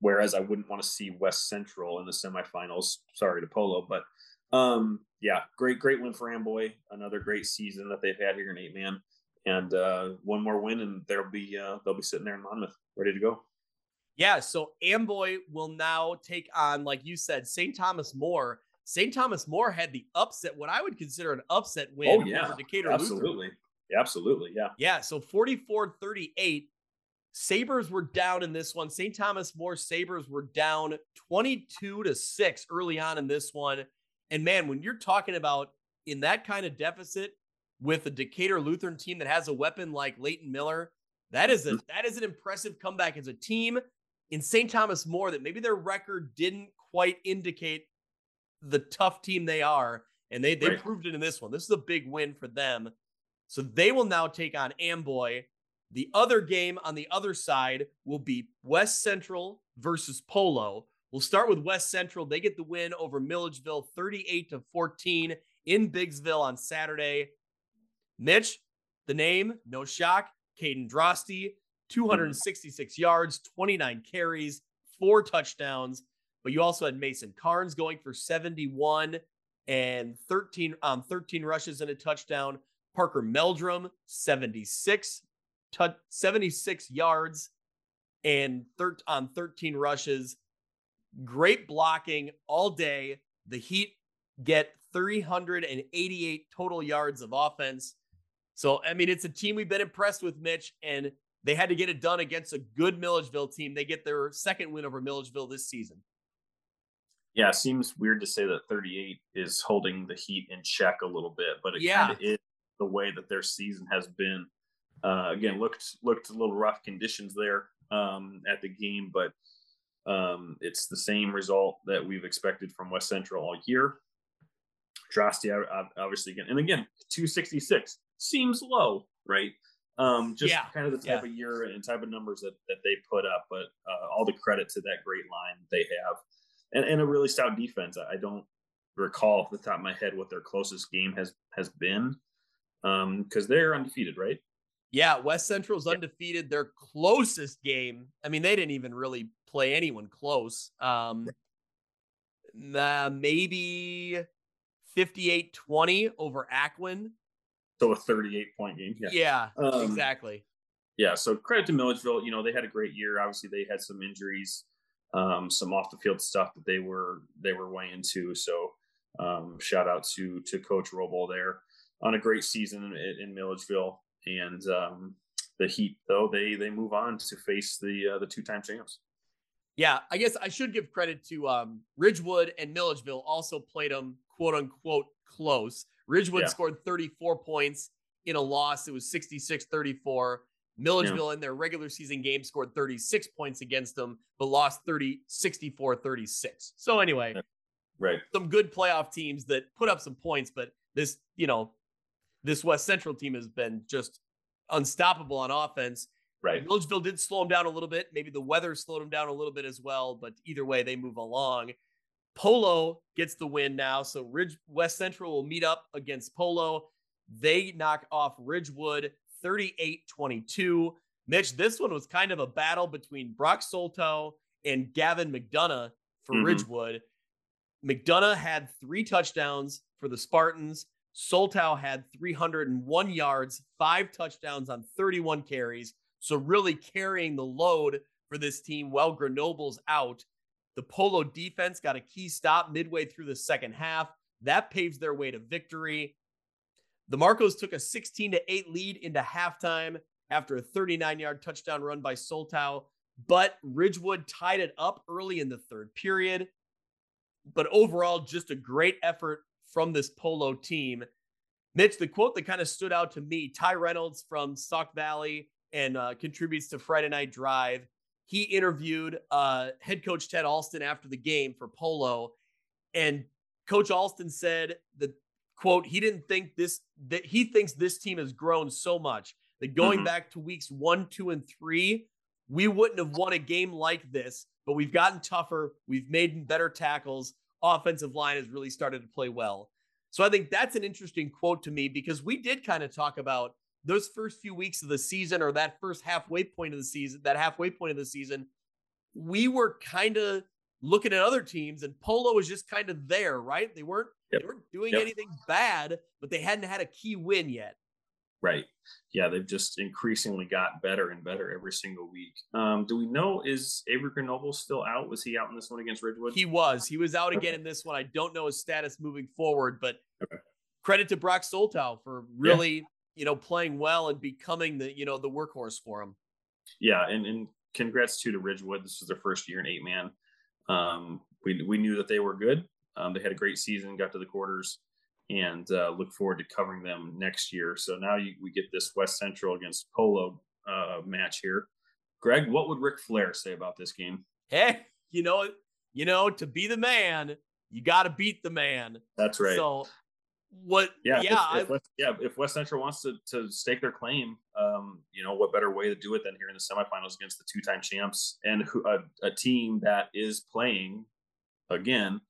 whereas I wouldn't want to see West Central in the semifinals. Sorry to Polo, but um, yeah, great great win for Amboy. Another great season that they've had here in eight man and uh, one more win, and they'll be uh, they'll be sitting there in Monmouth, ready to go. Yeah, so Amboy will now take on, like you said, St. Thomas More. St. Thomas More had the upset, what I would consider an upset win oh, yeah. over Decatur Absolutely. Yeah, absolutely. Yeah. Yeah. So 44 38. Sabres were down in this one. St. Thomas More Sabres were down 22 to 6 early on in this one. And man, when you're talking about in that kind of deficit, with a Decatur Lutheran team that has a weapon like Leighton Miller. That is a mm-hmm. that is an impressive comeback as a team in St. Thomas More that maybe their record didn't quite indicate the tough team they are, and they they right. proved it in this one. This is a big win for them. So they will now take on Amboy. The other game on the other side will be West Central versus Polo. We'll start with West Central. They get the win over Milledgeville 38 to 14 in Biggsville on Saturday. Mitch, the name, no shock. Caden Drosty, 266 yards, 29 carries, four touchdowns. But you also had Mason Carnes going for 71 and 13 um 13 rushes and a touchdown. Parker Meldrum, 76 t- 76 yards and thir- on 13 rushes. Great blocking all day. The Heat get 388 total yards of offense. So, I mean, it's a team we've been impressed with, Mitch, and they had to get it done against a good Milledgeville team. They get their second win over Milledgeville this season. Yeah, it seems weird to say that 38 is holding the Heat in check a little bit, but it yeah. kind of is the way that their season has been. Uh, again, looked looked a little rough conditions there um, at the game, but um, it's the same result that we've expected from West Central all year. Drosty, obviously, again, and again, 266 seems low, right? Um, just yeah. kind of the type yeah. of year and type of numbers that, that they put up, but uh, all the credit to that great line they have, and, and a really stout defense. I don't recall off the top of my head what their closest game has has been, because um, they're undefeated, right? Yeah, West Central's undefeated. Their closest game, I mean, they didn't even really play anyone close. Um, uh, maybe 58 20 over Aquin. So a 38 point game. Yeah, yeah um, exactly. Yeah. So credit to Milledgeville. You know, they had a great year. Obviously, they had some injuries, um, some off the field stuff that they were they were way into. So um, shout out to to Coach Roble there on a great season in, in Milledgeville. And um, the Heat, though, they they move on to face the uh, the two time champs. Yeah, I guess I should give credit to um, Ridgewood and Milledgeville also played them quote unquote close. Ridgewood yeah. scored 34 points in a loss. It was 66 34. Milledgeville yeah. in their regular season game scored 36 points against them, but lost 30, 64 36. So, anyway, right. Some good playoff teams that put up some points, but this, you know, this West Central team has been just unstoppable on offense. Right. Milledgeville did slow them down a little bit. Maybe the weather slowed them down a little bit as well, but either way, they move along. Polo gets the win now. So Ridge West Central will meet up against Polo. They knock off Ridgewood 38 22. Mitch, this one was kind of a battle between Brock Soltow and Gavin McDonough for mm-hmm. Ridgewood. McDonough had three touchdowns for the Spartans. Soltow had 301 yards, five touchdowns on 31 carries. So, really carrying the load for this team while Grenoble's out. The Polo defense got a key stop midway through the second half. That paves their way to victory. The Marcos took a 16 to 8 lead into halftime after a 39 yard touchdown run by Soltow, but Ridgewood tied it up early in the third period. But overall, just a great effort from this Polo team. Mitch, the quote that kind of stood out to me Ty Reynolds from Sauk Valley and uh, contributes to Friday Night Drive he interviewed uh, head coach Ted Alston after the game for Polo, and Coach Alston said that quote he didn't think this that he thinks this team has grown so much that going Mhm. back to weeks one, two, and three, we wouldn't have won a game like this, but we've gotten tougher. We've made better tackles. Offensive line has really started to play well. So I think that's an interesting quote to me because we did kind of talk about those first few weeks of the season or that first halfway point of the season, that halfway point of the season. We were kind of looking at other teams and Polo was just kind of there, right? They weren't Yep. they weren't doing Yep. anything bad, but they hadn't had a key win yet. Right. Yeah, they've just increasingly got better and better every single week. Um, do we know is Avery Grenoble still out? Was he out in this one against Ridgewood? He was. He was out again in this one. I don't know his status moving forward, but Okay. credit to Brock Soltow for really, you know, playing well and becoming the, you know, the workhorse for him. yeah, and, and congrats too to Ridgewood. This was their first year in eight man. Um, we we knew that they were good. Um, they had a great season, got to the quarters, and uh, look forward to covering them next year. So now you, we get this West Central against Polo uh, match here. Greg, what would Ric Flair say about this game? Hey, you know, you know, to be the man, you got to beat the man. That's right. So what yeah, yeah, if, if I, West, yeah. If West Central wants to to stake their claim, um, you know, what better way to do it than here in the semifinals against the two time champs and who, a, a team that is playing again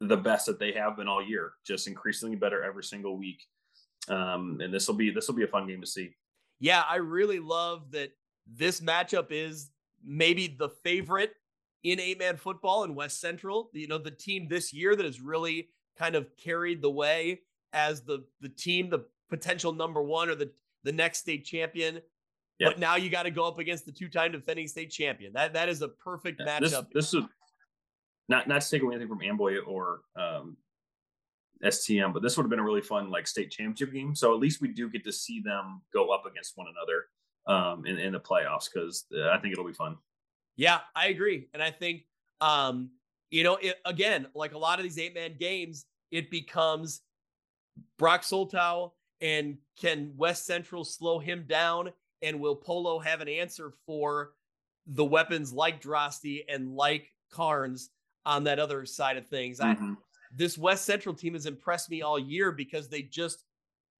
the best that they have been all year, just increasingly better every single week. Um, and this will be this will be a fun game to see. yeah, I really love that this matchup is maybe the favorite in eight man football in West Central. You know, the team this year that has really kind of carried the way as the the team, the potential number one or the the next state champion. Yeah. But now you got to go up against the two time defending state champion. That that is a perfect Yeah, This matchup. this is not not to take away anything from Amboy or um, STM, but this would have been a really fun like state championship game. So at least we do get to see them go up against one another um, in in the playoffs because uh, I think it'll be fun. Yeah, I agree. And I think, um, you know, it, again, like a lot of these eight man games, it becomes Brock Soltow and can West Central slow him down? And will Polo have an answer for the weapons like Drosty and like Carnes on that other side of things? I, Mhm. this West Central team has impressed me all year because they just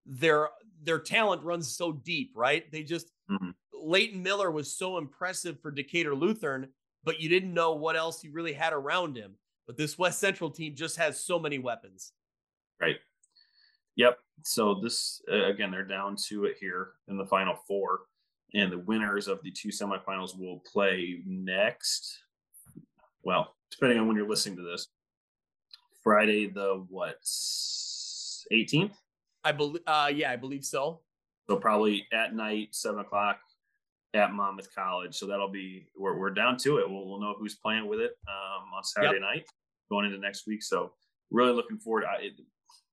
their their talent runs so deep, right? They just Mhm. Leighton Miller was so impressive for Decatur Lutheran, but you didn't know what else he really had around him. But this West Central team just has so many weapons. Right. Yep. So this uh, again, they're down to it here in the final four, and the winners of the two semifinals will play next. Well, depending on when you're listening to this, Friday the what, eighteenth. I believe, uh, yeah, I believe so. So probably at night, seven o'clock at Monmouth College. So that'll be we're we're down to it. We'll we'll know who's playing with it um, on Saturday night going into next week. So really looking forward. I, it,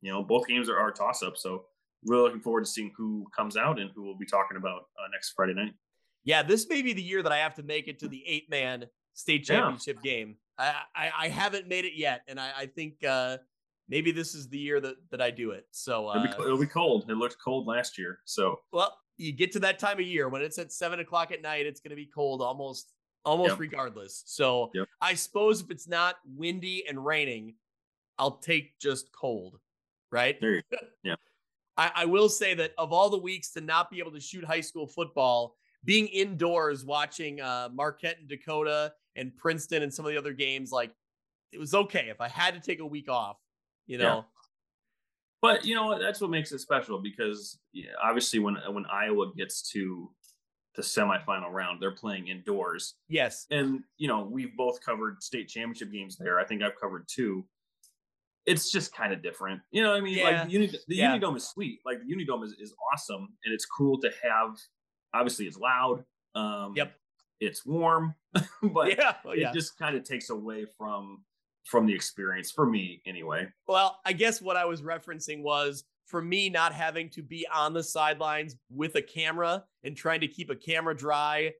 you know, both games are, are toss up. So really looking forward to seeing who comes out and who we'll be talking about uh, next Friday night. Yeah, this may be the year that I have to make it to the eight man state Yeah. championship game. I, I I haven't made it yet, and I, I think uh, maybe this is the year that that I do it. So It'll, be, uh, it'll be cold. It looked cold last year. So well, you get to that time of year when it's at seven o'clock at night, it's going to be cold almost almost Yep. regardless. So Yep. I suppose if it's not windy and raining, I'll take just cold, right? there you go. Yeah. I, I will say that of all the weeks to not be able to shoot high school football, being indoors watching uh, Marquette and Dakota and Princeton and some of the other games, like it was okay if I had to take a week off. You know. Yeah. But you know what? That's what makes it special because yeah, obviously when when Iowa gets to the semifinal round, they're playing indoors. yes, and you know we've both covered state championship games there. I think I've covered two. It's just kind of different, you know. what I mean, Yeah. like the, Uni, the Yeah. Unidome is sweet. Like the Unidome is, is awesome, and it's cool to have. Obviously, it's loud. Um, Yep. It's warm, but yeah, oh, it just kind of takes away from from the experience for me, anyway. Well, I guess what I was referencing was for me not having to be on the sidelines with a camera and trying to keep a camera dry.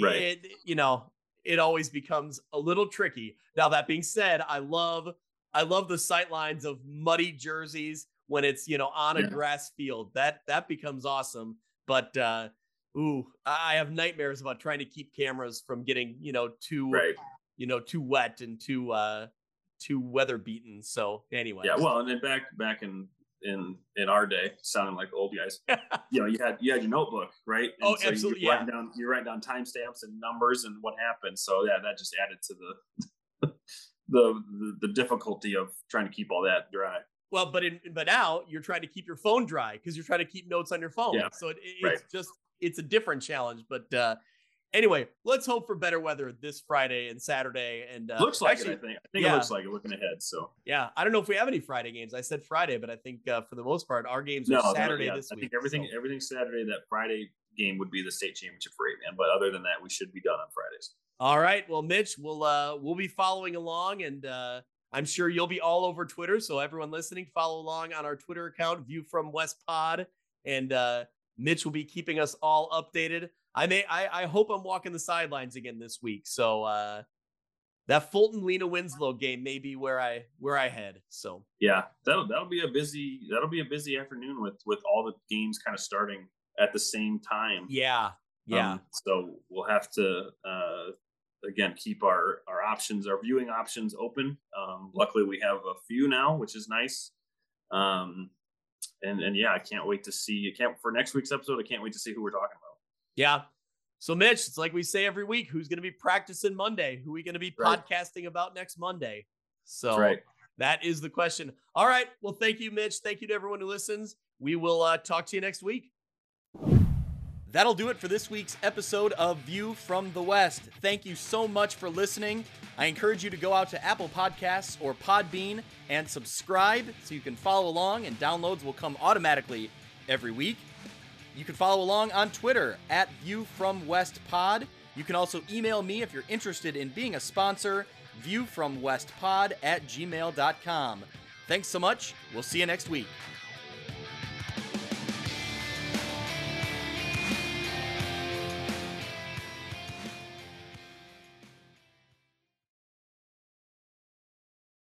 Right. It, you know, it always becomes a little tricky. Now that being said, I love I love the sight lines of muddy jerseys when it's, you know, on a Yeah. grass field. That that becomes awesome. But uh ooh, I have nightmares about trying to keep cameras from getting, you know, too Right. you know, too wet and too uh too weather beaten. So anyway. Yeah. Well, and then back back in in in our day, sounding like old guys. you know, you had you had your notebook, right? And oh, so absolutely. You're yeah. writing down you're writing down timestamps and numbers and what happened. So yeah, that just added to the the, the the difficulty of trying to keep all that dry. Well, but in but now you're trying to keep your phone dry because you're trying to keep notes on your phone. Yeah. So it, it's right. just it's a different challenge. But uh anyway, let's hope for better weather this Friday and Saturday. And uh, looks like actually, it. I think. I think yeah. it looks like it looking ahead. So yeah, I don't know if we have any Friday games. I said Friday, but I think uh, for the most part, our games are no, Saturday yeah, this I week. think everything so. everything Saturday. That Friday game would be the state championship for eight man. But other than that, we should be done on Fridays. All right. Well, Mitch, we'll uh, we'll be following along, and uh, I'm sure you'll be all over Twitter. So everyone listening, follow along on our Twitter account, View from West Pod, and uh, Mitch will be keeping us all updated. I may I, I hope I'm walking the sidelines again this week. So uh that Fulton Lena Winslow game may be where I where I head. So yeah, that'll that'll be a busy that'll be a busy afternoon with with all the games kind of starting at the same time. Yeah. Yeah. Um, so we'll have to uh again keep our our options our viewing options open um luckily we have a few now which is nice um and and yeah i can't wait to see i can't for next week's episode i can't wait to see who we're talking about. Yeah. So mitch it's like we say every week who's going to be practicing monday? Who are we going to be right. podcasting about next monday? So right. that is the question. All right. Well thank you mitch. Thank you to everyone who listens. We will uh, talk to you next week That'll do it for this week's episode of View from the West. Thank you so much for listening. I encourage you to go out to Apple Podcasts or Podbean and subscribe so you can follow along, and downloads will come automatically every week. You can follow along on Twitter at View from West Pod. You can also email me if you're interested in being a sponsor, viewfromwestpod at gmail.com. Thanks so much. We'll see you next week.